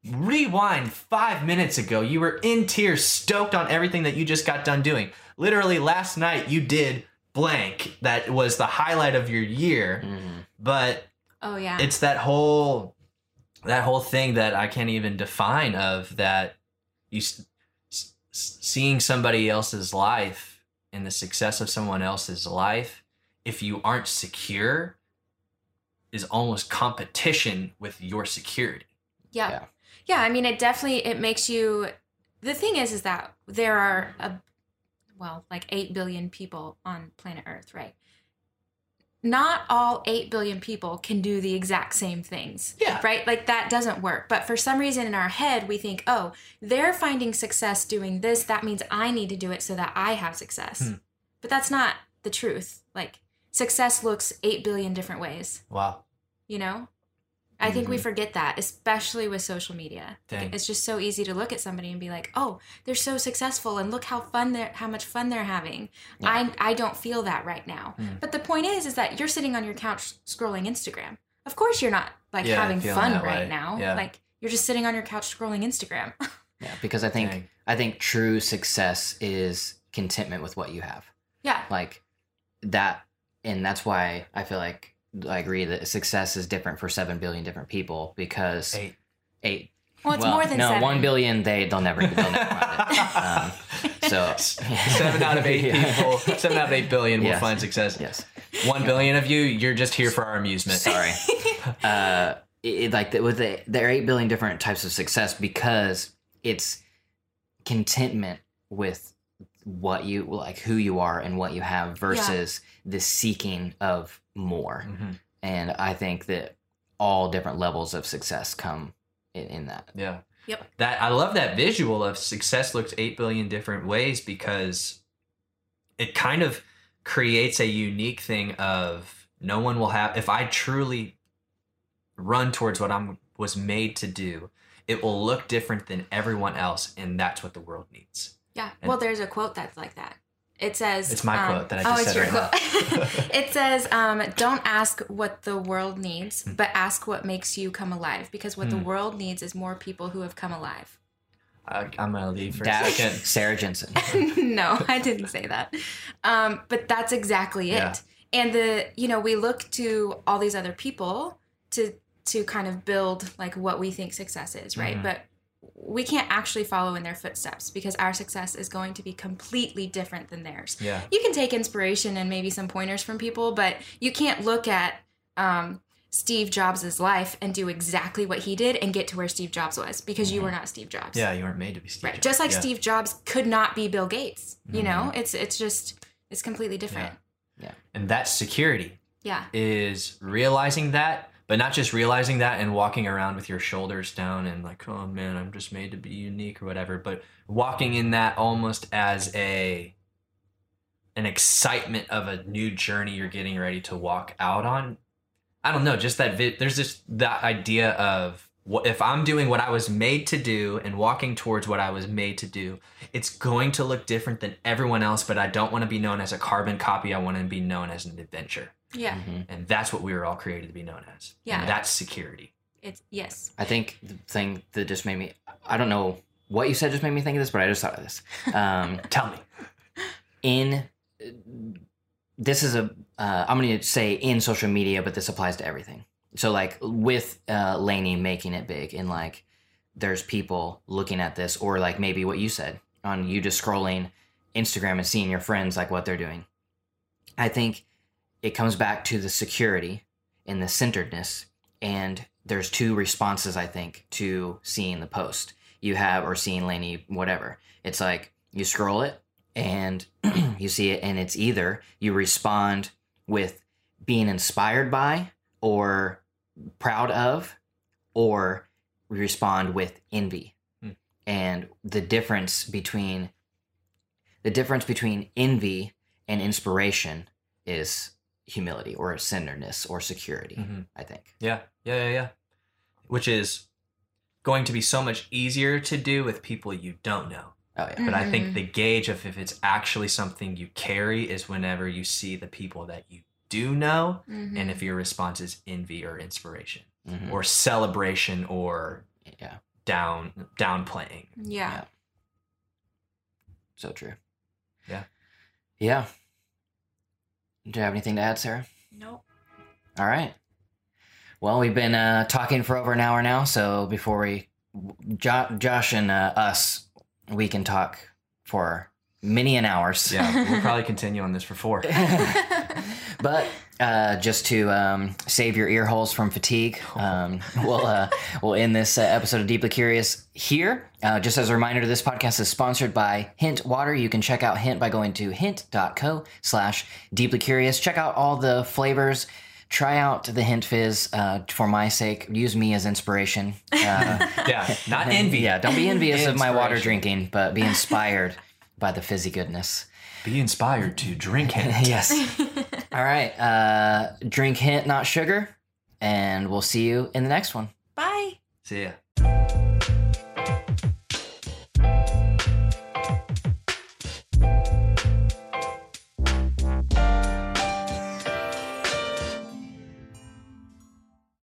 Speaker 3: Rewind five minutes ago. You were in tears, stoked on everything that you just got done doing. Literally last night you did blank. That was the highlight of your year. Mm-hmm. But
Speaker 2: Oh yeah.
Speaker 3: it's that whole that whole thing that I can't even define of that you s- s- seeing somebody else's life and the success of someone else's life if you aren't secure is almost competition with your security.
Speaker 2: yeah.
Speaker 1: Yeah.
Speaker 2: yeah. I mean, it definitely it makes you. The thing is, is that there are a, well, like eight billion people on planet Earth, right? Not all eight billion people can do the exact same things.
Speaker 3: Yeah.
Speaker 2: Right? Like that doesn't work. But for some reason in our head, we think, oh, they're finding success doing this. That means I need to do it so that I have success.
Speaker 3: Hmm.
Speaker 2: But that's not the truth. Like success looks eight billion different ways.
Speaker 3: Wow.
Speaker 2: you know i think we forget that especially with social media
Speaker 3: Dang.
Speaker 2: it's just so easy to look at somebody and be like oh they're so successful and look how fun they're how much fun they're having i i don't feel that right now
Speaker 3: Hmm.
Speaker 2: but the point is is that you're sitting on your couch scrolling instagram of course you're not like
Speaker 3: Yeah,
Speaker 2: having
Speaker 3: feeling
Speaker 2: fun
Speaker 3: that
Speaker 2: right
Speaker 3: way.
Speaker 2: now
Speaker 3: Yeah.
Speaker 2: like you're just sitting on your couch scrolling instagram
Speaker 1: Yeah, because I think
Speaker 3: Dang.
Speaker 1: I think true success is contentment with what you have.
Speaker 2: yeah
Speaker 1: Like that, and that's why I feel like I agree that success is different for seven billion different people because
Speaker 3: Eight.
Speaker 1: eight.
Speaker 2: well it's more than
Speaker 1: no,
Speaker 2: seven
Speaker 1: one billion. They they'll never they'll never find it. Um, so
Speaker 3: seven out of eight
Speaker 1: Yeah.
Speaker 3: people, seven out of eight billion will find success.
Speaker 1: Yes.
Speaker 3: One billion of you, you're just here for our amusement.
Speaker 1: Sorry. uh, it, it- like the, with the, there are eight billion different types of success because it's contentment with what you like, who you are, and what you have versus the seeking of more.
Speaker 3: Mhm.
Speaker 1: And I think that all different levels of success come in, in that.
Speaker 3: Yeah.
Speaker 2: Yep.
Speaker 3: That I love that visual of success looks 8 billion different ways because it kind of creates a unique thing of no one will have if I truly run towards what I'm was made to do, it will look different than everyone else, and that's what the world needs.
Speaker 2: Yeah.
Speaker 3: And-
Speaker 2: well, there's a quote that's like that. It says,
Speaker 3: It's my
Speaker 2: um,
Speaker 3: quote that I just
Speaker 2: oh, it's
Speaker 3: said
Speaker 2: your
Speaker 3: right
Speaker 2: quote. it says, um, "Don't ask what the world needs,
Speaker 3: Hmm.
Speaker 2: but ask what makes you come alive. Because what the
Speaker 3: Mm.
Speaker 2: world needs is more people who have come alive."
Speaker 3: I, I'm gonna leave for a second.
Speaker 1: Sarah Jensen.
Speaker 2: no, I didn't say that. Um, but that's exactly it.
Speaker 3: Yeah.
Speaker 2: And the you know we look to all these other people to to kind of build like what we think success is, right?
Speaker 3: Mhm.
Speaker 2: But we can't actually follow in their footsteps because our success is going to be completely different than theirs.
Speaker 3: Yeah.
Speaker 2: You can take inspiration and maybe some pointers from people, but you can't look at um, Steve Jobs' life and do exactly what he did and get to where Steve Jobs was because you were not Steve Jobs.
Speaker 3: Yeah, you weren't made to be Steve.
Speaker 2: Right.
Speaker 3: Jobs.
Speaker 2: Just like
Speaker 3: Yeah.
Speaker 2: Steve Jobs could not be Bill Gates. You know,
Speaker 3: Mhm.
Speaker 2: it's it's just it's completely different. Yeah.
Speaker 3: And that security.
Speaker 2: Yeah.
Speaker 3: is realizing that, but not just realizing that and walking around with your shoulders down and like, oh man, I'm just made to be unique or whatever, but walking in that almost as a an excitement of a new journey you're getting ready to walk out on. I don't know, just that vi- there's just that idea of if I'm doing what I was made to do and walking towards what I was made to do, it's going to look different than everyone else, but I don't want to be known as a carbon copy. I want to be known as an adventure.
Speaker 2: Yeah.
Speaker 1: Mhm.
Speaker 3: And that's what we were all created to be known as.
Speaker 2: Yeah.
Speaker 3: And that's security.
Speaker 2: It's yes.
Speaker 1: I think the thing that just made me, I don't know what you said just made me think of this, but I just thought of this. Um,
Speaker 3: Tell me.
Speaker 1: in this is a uh, I'm going to say in social media, but this applies to everything. So like with uh, LANY making it big, and like there's people looking at this, or like maybe what you said on you just scrolling Instagram and seeing your friends like what they're doing. I think it comes back to the security and the centeredness, and there's two responses I think to seeing the post you have or seeing LANY whatever. It's like you scroll it and you see it and it's either you respond with being inspired by or proud of or we respond with envy
Speaker 3: Hmm.
Speaker 1: and the difference between the difference between envy and inspiration is humility or centeredness or security
Speaker 3: Mhm.
Speaker 1: i think
Speaker 3: Yeah. Yeah. Yeah. Yeah. Which is going to be so much easier to do with people you don't know.
Speaker 1: oh yeah
Speaker 3: But I think the gauge of if it's actually something you carry is whenever you see the people that you do know
Speaker 2: Mhm.
Speaker 3: and if your response is envy or inspiration
Speaker 1: Mhm.
Speaker 3: or celebration or
Speaker 1: yeah
Speaker 3: down downplaying.
Speaker 2: yeah.
Speaker 1: Yeah. so true
Speaker 3: Yeah.
Speaker 1: yeah do you have anything to add sarah
Speaker 2: Nope.
Speaker 1: All right. Well, we've been uh, talking for over an hour now, so before we, jo- Josh and uh, us, we can talk for many an hours.
Speaker 3: Yeah, we'll probably continue on this for four.
Speaker 1: but uh, just to um, save your ear holes from fatigue, um, we'll uh, we'll end this uh, episode of Deeply Curious here. Uh, just as a reminder, this podcast is sponsored by Hint Water. You can check out Hint by going to hint.co slash deeply curious. Check out all the flavors. Try out the Hint Fizz uh, for my sake. Use me as inspiration. Uh,
Speaker 3: Yeah, not envy.
Speaker 1: yeah, don't be envious of my water drinking, but be inspired by the fizzy goodness.
Speaker 3: Be inspired to drink it.
Speaker 1: yes. All right. Uh, drink hint, not sugar. And we'll see you in the next one.
Speaker 2: Bye.
Speaker 3: See ya.